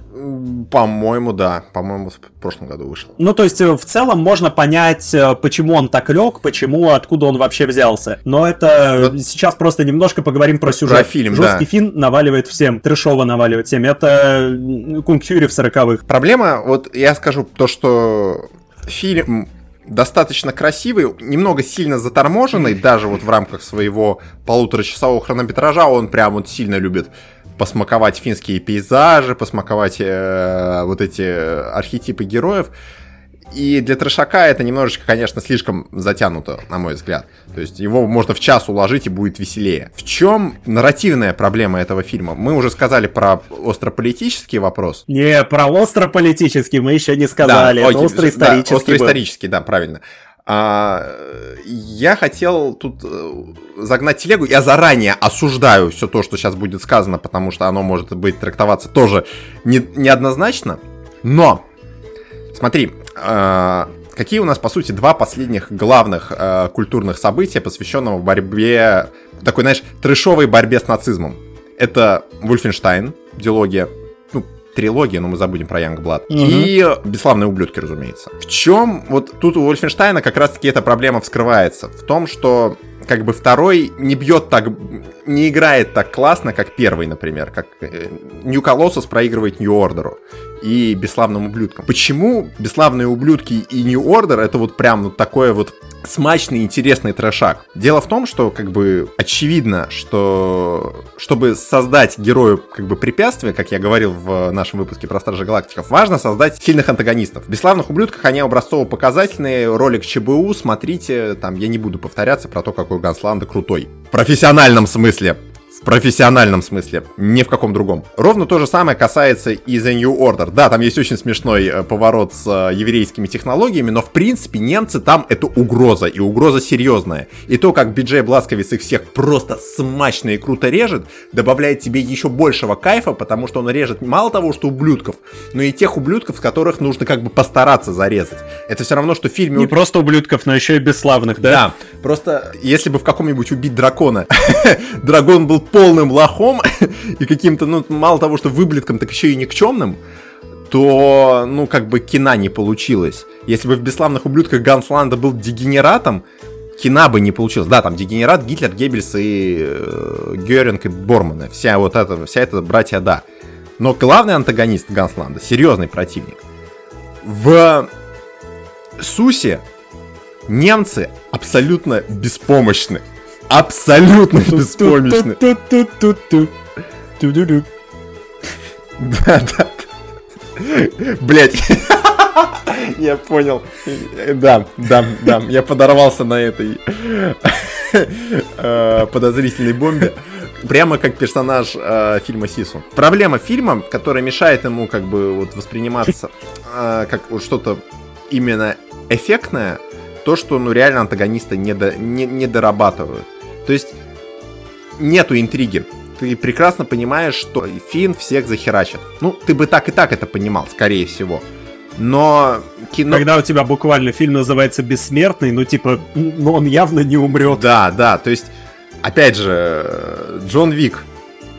По-моему, да. По-моему, в прошлом году вышел. Ну, то есть, э, в целом можно понять, э, почему он так лег, почему, откуда он вообще взялся. Но это Но... сейчас просто немножко поговорим про сюжет. Про фильм, Жесткий да. фильм наваливает всем, трешово наваливает всем. Это Кунг Фьюри в сороковых. Проблема, вот я скажу то, что фильм достаточно красивый, немного сильно заторможенный, [LAUGHS] даже вот в рамках своего полуторачасового хронометража он прям вот сильно любит посмаковать финские пейзажи, посмаковать э, вот эти архетипы героев. И для трешака это немножечко, конечно, слишком затянуто, на мой взгляд. То есть его можно в час уложить и будет веселее. В чем нарративная проблема этого фильма? Мы уже сказали про острополитический вопрос. Не, про острополитический мы еще не сказали. Да, это остроисторический. Да, остроисторический, да, правильно. А, я хотел тут э, загнать телегу. Я заранее осуждаю все то, что сейчас будет сказано, потому что оно может быть трактоваться тоже не, неоднозначно. Но, смотри, э, какие у нас, по сути, два последних главных э, культурных события, посвященного борьбе, такой, знаешь, трешовой борьбе с нацизмом. Это Вульфенштайн, дилогия, трилогия, но мы забудем про Янгблад. Угу. И «Бесславные ублюдки», разумеется. В чем вот тут у Вольфенштейна как раз-таки эта проблема вскрывается? В том, что как бы второй не бьет так, не играет так классно, как первый, например, как Нью э, Колоссус проигрывает Нью Ордеру и Бесславным ублюдкам. Почему Бесславные ублюдки и Нью Ордер это вот прям вот такое вот смачный, интересный трешак. Дело в том, что как бы очевидно, что чтобы создать герою как бы препятствие, как я говорил в нашем выпуске про Стражи Галактиков, важно создать сильных антагонистов. В «Бесславных ублюдках» они образцово-показательные, ролик ЧБУ, смотрите, там я не буду повторяться про то, какой Гансланда крутой. В профессиональном смысле профессиональном смысле, не в каком другом. Ровно то же самое касается и The New Order. Да, там есть очень смешной э, поворот с э, еврейскими технологиями, но в принципе немцы там это угроза, и угроза серьезная. И то, как Биджей Бласковец их всех просто смачно и круто режет, добавляет тебе еще большего кайфа, потому что он режет мало того, что ублюдков, но и тех ублюдков, которых нужно как бы постараться зарезать. Это все равно, что в фильме... Не просто ублюдков, но еще и бесславных, да? Да, просто если бы в каком-нибудь убить дракона, [LAUGHS] дракон был полным лохом [LAUGHS] и каким-то, ну, мало того, что выблетком, так еще и никчемным, то, ну, как бы кина не получилось. Если бы в «Бесславных ублюдках» Гансланда был дегенератом, кина бы не получилось. Да, там дегенерат, Гитлер, Геббельс и э, Геринг и Борманы. Вся вот эта, вся эта братья, да. Но главный антагонист Гансланда, серьезный противник. В Сусе немцы абсолютно беспомощны абсолютно беспомощны. Да, да. Блять. Я понял. Да, да, да. Я подорвался на этой э, подозрительной бомбе. Прямо как персонаж э, фильма Сису. Проблема фильма, которая мешает ему как бы вот восприниматься э, как вот что-то именно эффектное, то, что ну реально антагониста не, до, не, не дорабатывают. То есть нету интриги. Ты прекрасно понимаешь, что Финн всех захерачит. Ну, ты бы так и так это понимал, скорее всего. Но кино... Когда у тебя буквально фильм называется «Бессмертный», ну, типа, ну, он явно не умрет. Да, да, то есть, опять же, Джон Вик,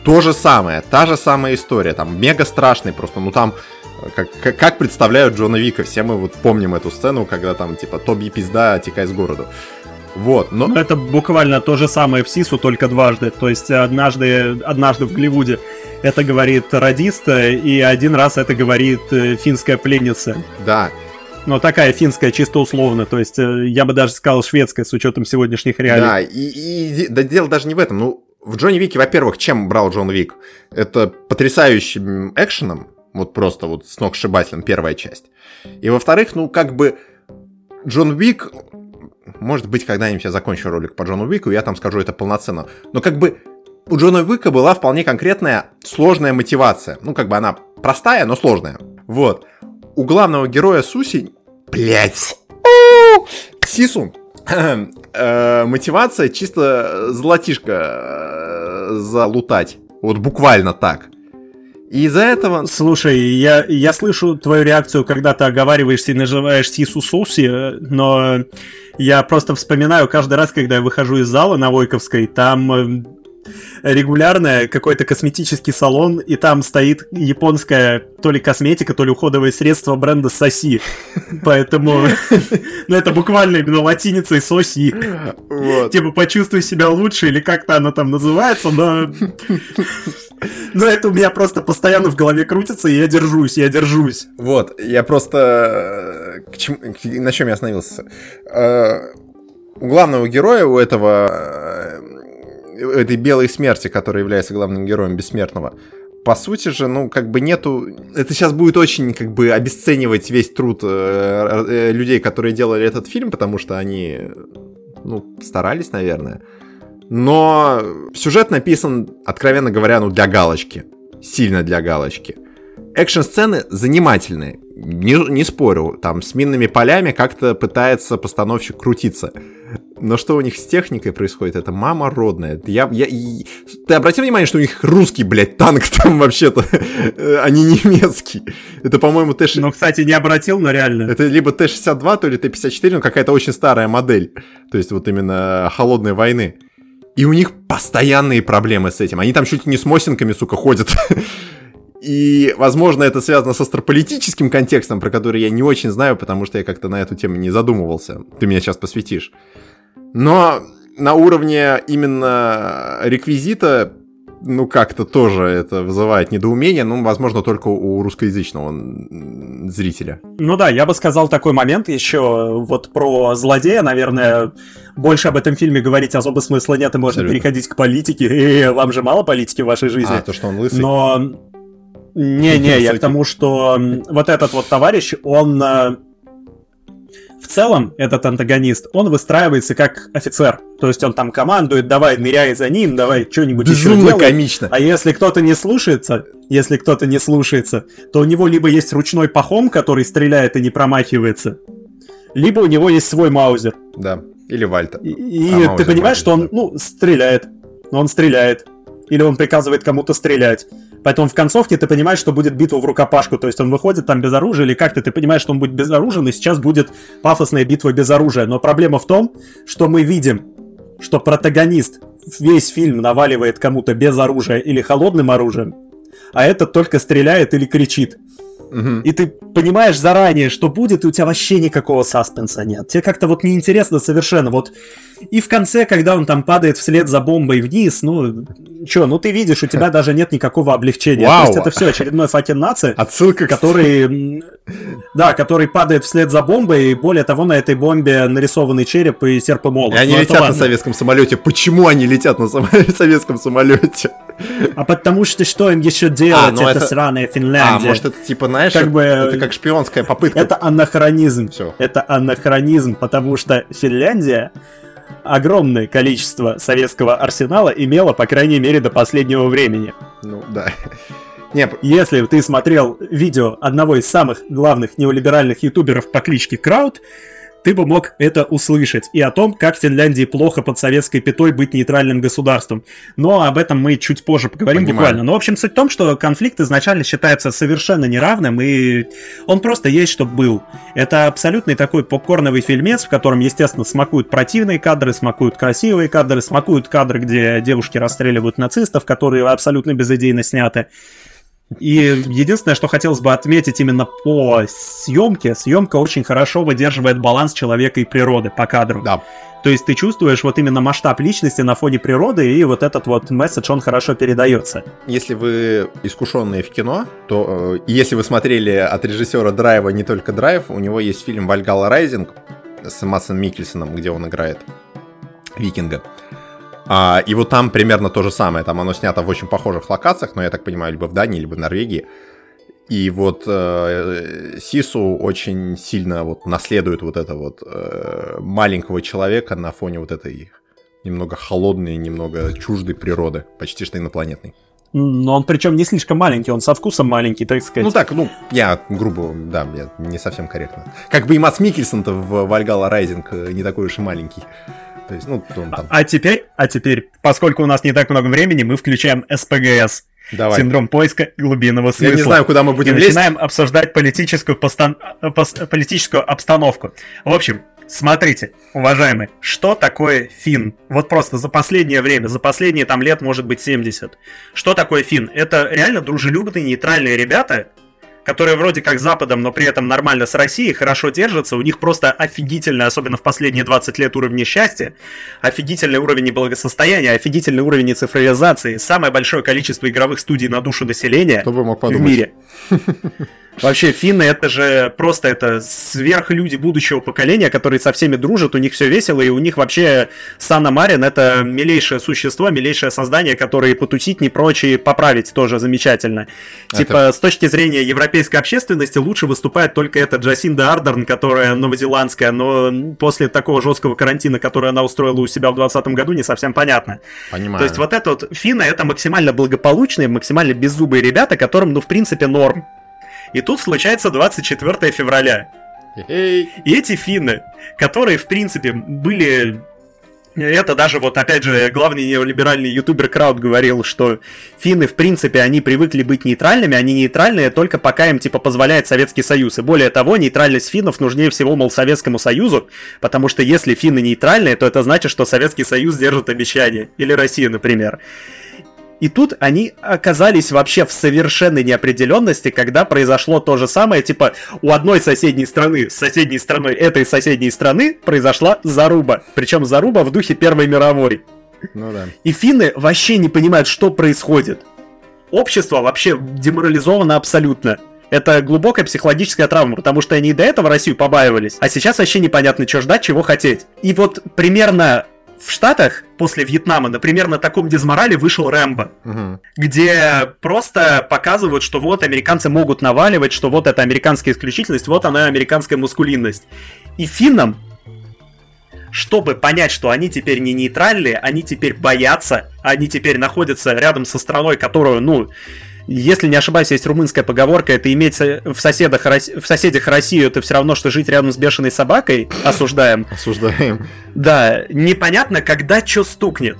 то же самое, та же самая история, там, мега страшный просто, ну, там, как, как, как представляют Джона Вика, все мы вот помним эту сцену, когда там, типа, Тоби пизда, текай с городу. Вот, но... Это буквально то же самое в Сису, только дважды. То есть однажды, однажды в Голливуде это говорит радист, и один раз это говорит э, финская пленница. Да. Но такая финская, чисто условно. То есть э, я бы даже сказал шведская с учетом сегодняшних реалий. Да, и, и да, дело даже не в этом. Ну, в Джонни Вике, во-первых, чем брал Джон Вик? Это потрясающим экшеном, вот просто вот с ног первая часть. И во-вторых, ну, как бы Джон Вик, может быть, когда-нибудь я закончу ролик по Джону Уику, я там скажу это полноценно. Но как бы у Джона Уика была вполне конкретная сложная мотивация. Ну, как бы она простая, но сложная. Вот. У главного героя Суси... Блять. Сису. [CLEARS THROAT] Э, мотивация чисто золотишко э, залутать. Вот буквально так. И из-за этого... Слушай, я, я слышу твою реакцию, когда ты оговариваешься и наживаешь Сису Соуси, но я просто вспоминаю каждый раз, когда я выхожу из зала на Войковской, там э, регулярно какой-то косметический салон, и там стоит японская то ли косметика, то ли уходовое средство бренда Соси. Поэтому, ну это буквально именно латиницей Соси. Типа почувствуй себя лучше, или как-то оно там называется, но... Но это у меня просто постоянно в голове крутится, и я держусь, я держусь. Вот, я просто... К чему... На чем я остановился? Э, у главного героя, у этого э, этой белой смерти, которая является главным героем бессмертного, по сути же, ну, как бы нету... Это сейчас будет очень, как бы, обесценивать весь труд э, людей, которые делали этот фильм, потому что они, ну, старались, наверное. Но сюжет написан, откровенно говоря, ну для галочки. Сильно для галочки. Экшн-сцены занимательные, не, не спорю. Там с минными полями как-то пытается постановщик крутиться. Но что у них с техникой происходит, это мама родная. Я, я, я... Ты обратил внимание, что у них русский, блядь, танк [LAUGHS] там вообще-то, а не немецкий. Это, по-моему, Т... Ну, кстати, не обратил, но реально. Это либо Т-62, то ли Т-54, но какая-то очень старая модель. То есть вот именно холодной войны. И у них постоянные проблемы с этим. Они там чуть не с мосинками, сука, ходят. [LAUGHS] И, возможно, это связано с астрополитическим контекстом, про который я не очень знаю, потому что я как-то на эту тему не задумывался. Ты меня сейчас посвятишь. Но на уровне именно реквизита, ну, как-то тоже это вызывает недоумение, ну, возможно, только у русскоязычного зрителя. Ну да, я бы сказал такой момент еще вот про злодея, наверное, больше об этом фильме говорить особо смысла нет, и можно Абсолютно. переходить к политике. Э, вам же мало политики в вашей жизни. А, то, что он лысый. Но... Не-не, я к тому, что вот этот вот товарищ, он э, в целом этот антагонист, он выстраивается как офицер. То есть он там командует, давай ныряй за ним, давай что-нибудь Безумно еще делай. комично. А если кто-то не слушается, если кто-то не слушается, то у него либо есть ручной пахом, который стреляет и не промахивается, либо у него есть свой маузер. Да, или Вальта. И, и а, ты понимаешь, что он, ну, стреляет. Он стреляет. Или он приказывает кому-то стрелять. Поэтому в концовке ты понимаешь, что будет битва в рукопашку. То есть он выходит там без оружия или как-то ты понимаешь, что он будет безоружен, и сейчас будет пафосная битва без оружия. Но проблема в том, что мы видим, что протагонист весь фильм наваливает кому-то без оружия или холодным оружием, а этот только стреляет или кричит. Угу. И ты понимаешь заранее, что будет, и у тебя вообще никакого саспенса нет. Тебе как-то вот неинтересно совершенно. Вот и в конце, когда он там падает вслед за бомбой вниз, ну, чё, ну ты видишь, у тебя даже нет никакого облегчения. Вау. То есть это все очередной факин нации, Отсылка, который, да, который падает вслед за бомбой, и более того, на этой бомбе нарисованный череп и серп и молот. И они ну, летят на советском самолете. Почему они летят [LAUGHS] на советском самолете? А потому что что им еще делать, а, ну это, это сраная Финляндия. А, может это типа, знаешь, как бы, это как шпионская попытка. Это анахронизм. Все. Это анахронизм, потому что Финляндия огромное количество советского арсенала имела, по крайней мере, до последнего времени. Ну, да. Не... Если ты смотрел видео одного из самых главных неолиберальных ютуберов по кличке Крауд, ты бы мог это услышать. И о том, как Финляндии плохо под советской пятой быть нейтральным государством. Но об этом мы чуть позже поговорим Понимаю. буквально. Но, в общем, суть в том, что конфликт изначально считается совершенно неравным, и он просто есть, чтобы был. Это абсолютный такой попкорновый фильмец, в котором, естественно, смакуют противные кадры, смакуют красивые кадры, смакуют кадры, где девушки расстреливают нацистов, которые абсолютно безыдейно сняты. И единственное, что хотелось бы отметить именно по съемке, съемка очень хорошо выдерживает баланс человека и природы по кадру. Да. То есть ты чувствуешь вот именно масштаб личности на фоне природы, и вот этот вот месседж, он хорошо передается. Если вы искушенные в кино, то э, если вы смотрели от режиссера Драйва не только Драйв, у него есть фильм «Вальгала Райзинг» с Матсом Микельсоном, где он играет викинга. А, и вот там примерно то же самое. Там оно снято в очень похожих локациях, но я так понимаю, либо в Дании, либо в Норвегии. И вот э, Сису очень сильно вот наследует вот это вот э, маленького человека на фоне вот этой немного холодной, немного чуждой природы, почти что инопланетной. Но он причем не слишком маленький, он со вкусом маленький, так сказать. Ну так, ну, я грубо, да, я не совсем корректно. Как бы и Мац Микельсон-то в Вальгала Райзинг э, не такой уж и маленький. То есть, ну, он там... А теперь, а теперь, поскольку у нас не так много времени, мы включаем СПГС. Давай. Синдром поиска глубинного смысла. Я не знаю, куда мы будем и лезть. начинаем обсуждать политическую, постан... политическую обстановку. В общем, смотрите, уважаемые, что такое фин? Вот просто за последнее время, за последние там лет, может быть, 70. Что такое фин? Это реально дружелюбные, нейтральные ребята, которые вроде как Западом, но при этом нормально с Россией, хорошо держатся, у них просто офигительный, особенно в последние 20 лет, уровень счастья, офигительный уровень благосостояния, офигительный уровень цифровизации, самое большое количество игровых студий на душу населения в мире. [LAUGHS] Вообще, финны это же просто это сверхлюди будущего поколения, которые со всеми дружат, у них все весело, и у них вообще Сана Марин это милейшее существо, милейшее создание, которое потусить не прочь и править тоже замечательно. Это... Типа, с точки зрения европейской общественности лучше выступает только эта Джасинда Ардерн, которая новозеландская, но после такого жесткого карантина, который она устроила у себя в 2020 году, не совсем понятно. Понимаю. То есть вот это вот финны это максимально благополучные, максимально беззубые ребята, которым, ну, в принципе, норм. И тут случается 24 февраля. И эти финны, которые, в принципе, были Это даже вот, опять же, главный неолиберальный ютубер Крауд говорил, что финны, в принципе, они привыкли быть нейтральными, они нейтральные только пока им, типа, позволяет Советский Союз. И более того, нейтральность финнов нужнее всего, мол, Советскому Союзу, потому что если финны нейтральные, то это значит, что Советский Союз держит обещания. Или Россия, например. И тут они оказались вообще в совершенной неопределенности, когда произошло то же самое, типа у одной соседней страны, с соседней страной этой соседней страны произошла заруба. Причем заруба в духе Первой мировой. Ну да. И финны вообще не понимают, что происходит. Общество вообще деморализовано абсолютно. Это глубокая психологическая травма, потому что они и до этого Россию побаивались, а сейчас вообще непонятно, что ждать, чего хотеть. И вот примерно в Штатах после Вьетнама, например, на таком дизморале вышел Рэмбо, угу. где просто показывают, что вот американцы могут наваливать, что вот это американская исключительность, вот она американская мускулинность. И финнам, чтобы понять, что они теперь не нейтральные, они теперь боятся, они теперь находятся рядом со страной, которую, ну, если не ошибаюсь, есть румынская поговорка, это иметь в, соседах, в соседях Россию, это все равно, что жить рядом с бешеной собакой. Осуждаем. Осуждаем. Да, непонятно, когда что стукнет.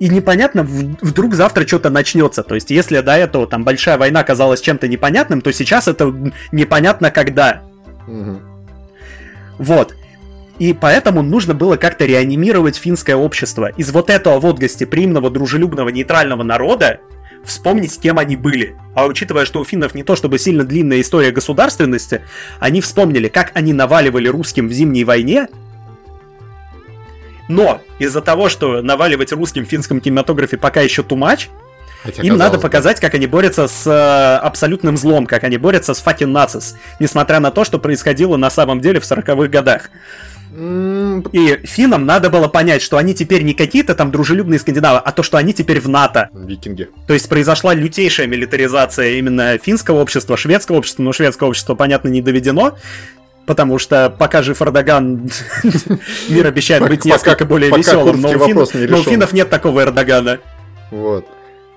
И непонятно, вдруг завтра что-то начнется. То есть, если до этого там большая война казалась чем-то непонятным, то сейчас это непонятно когда. Угу. Вот. И поэтому нужно было как-то реанимировать финское общество. Из вот этого вот гостеприимного, дружелюбного, нейтрального народа вспомнить, кем они были. А учитывая, что у финнов не то чтобы сильно длинная история государственности, они вспомнили, как они наваливали русским в Зимней войне, но из-за того, что наваливать русским в финском кинематографе пока еще тумач, Хотя, им надо показать, как они борются с э, абсолютным злом, как они борются с факин нацис, несмотря на то, что происходило на самом деле в 40-х годах. И финнам надо было понять, что они теперь не какие-то там дружелюбные скандинавы, а то, что они теперь в НАТО. Викинги. То есть произошла лютейшая милитаризация именно финского общества, шведского общества, но шведское общество, понятно, не доведено. Потому что пока жив Эрдоган, [LAUGHS] мир обещает быть несколько более веселым, но у финнов нет такого Эрдогана. Вот.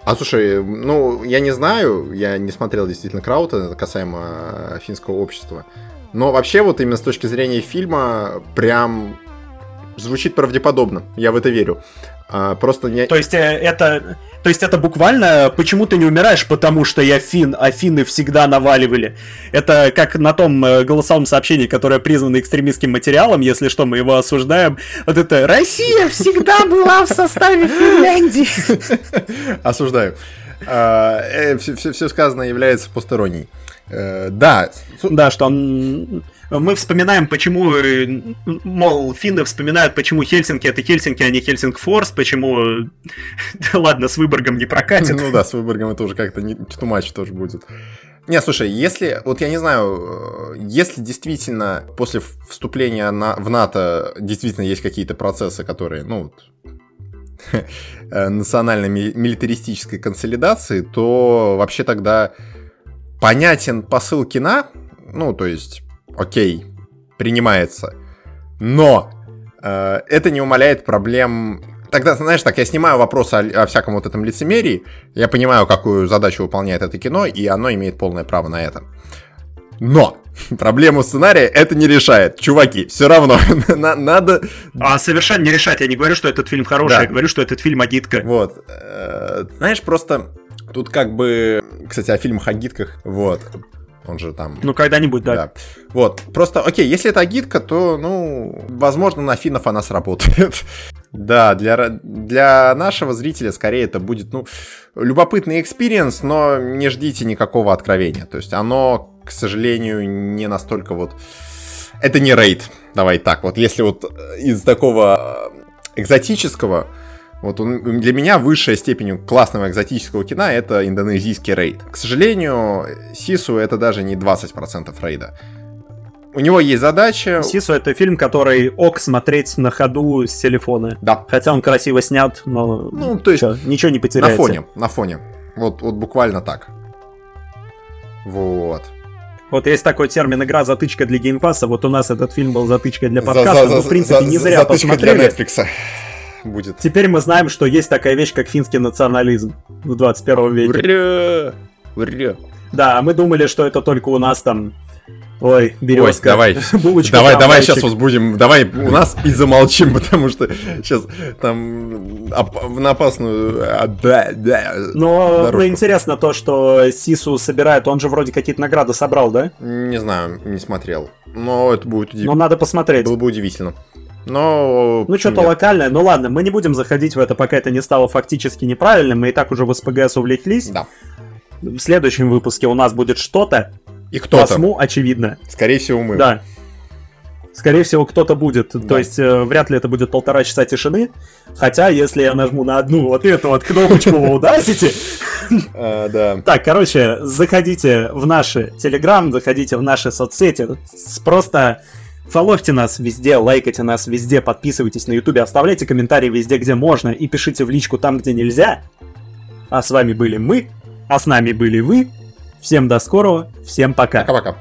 А слушай, ну, я не знаю, я не смотрел действительно Краута касаемо финского общества. Но вообще вот именно с точки зрения фильма прям звучит правдеподобно. Я в это верю. А, просто не... То есть э, это... То есть это буквально «почему ты не умираешь, потому что я фин, а финны всегда наваливали». Это как на том э, голосовом сообщении, которое признано экстремистским материалом, если что, мы его осуждаем. Вот это «Россия всегда была в составе Финляндии». [LAUGHS] Осуждаю. А, э, все сказанное является посторонней. Э, да. Да, что он... Мы вспоминаем, почему, э, мол, финны вспоминают, почему Хельсинки это Хельсинки, а не Хельсинг-Форс, почему... Да [LAUGHS] ладно, с Выборгом не прокатит. Ну да, с Выборгом это уже как-то не much тоже будет. Не, слушай, если, вот я не знаю, э, если действительно после вступления на, в НАТО действительно есть какие-то процессы, которые, ну, [LAUGHS] национальной милитаристической консолидации, то вообще тогда понятен посыл кино, ну, то есть, окей, принимается, но э, это не умаляет проблем тогда, знаешь, так, я снимаю вопрос о, о всяком вот этом лицемерии, я понимаю, какую задачу выполняет это кино, и оно имеет полное право на это. Но [LAUGHS] проблему сценария это не решает. Чуваки, все равно [LAUGHS] надо... А совершенно не решать. Я не говорю, что этот фильм хороший, да. я говорю, что этот фильм агитка. Вот. Э, знаешь, просто Тут как бы, кстати, о фильмах о гидках, вот, он же там... Ну, когда-нибудь, да. да. Вот, просто, окей, если это гидка, то, ну, возможно, на финнов она сработает. [LAUGHS] да, для, для нашего зрителя скорее это будет, ну, любопытный experience, но не ждите никакого откровения. То есть оно, к сожалению, не настолько вот... Это не рейд, давай так. Вот если вот из такого экзотического вот он, для меня высшая степень классного экзотического кино это индонезийский рейд. К сожалению, Сису это даже не 20% рейда. У него есть задача... Сису это фильм, который ок смотреть на ходу с телефона. Да. Хотя он красиво снят, но ну, то есть чё, ничего не потеряется. На фоне, на фоне. Вот, вот буквально так. Вот. Вот есть такой термин игра затычка для Game Pass а. Вот у нас этот фильм был затычкой для подкаста. За, за, но, в принципе, за, не зря затычка посмотрели. для Netflix будет. Теперь мы знаем, что есть такая вещь, как финский национализм в 21 веке. Ура! Ура! Да, а мы думали, что это только у нас там Ой, березка. Ой, давай, [LAUGHS] Булочка давай, давай сейчас возбудим, давай у нас и замолчим, [LAUGHS] потому что сейчас там оп- на опасную... А, да, да, Но ну, интересно то, что Сису собирает, он же вроде какие-то награды собрал, да? Не знаю, не смотрел. Но это будет удивительно. Но надо посмотреть. Было бы удивительно. Но... Ну, что-то локальное. Ну ладно, мы не будем заходить в это, пока это не стало фактически неправильным. Мы и так уже в СПГС увлеклись. Да. В следующем выпуске у нас будет что-то. И кто-то. Посму, очевидно. Скорее всего, мы. Да. Скорее всего, кто-то будет. Да. То есть, э, вряд ли это будет полтора часа тишины. Хотя, если я нажму на одну вот эту вот кнопочку в Audacity... [LAUGHS] А, да. Так, короче, заходите в наши Telegram, заходите в наши соцсети. Просто Фоловьте нас везде, лайкайте нас везде, подписывайтесь на ютубе, оставляйте комментарии везде, где можно, и пишите в личку там, где нельзя. А с вами были мы, а с нами были вы. Всем до скорого, всем пока. Пока-пока.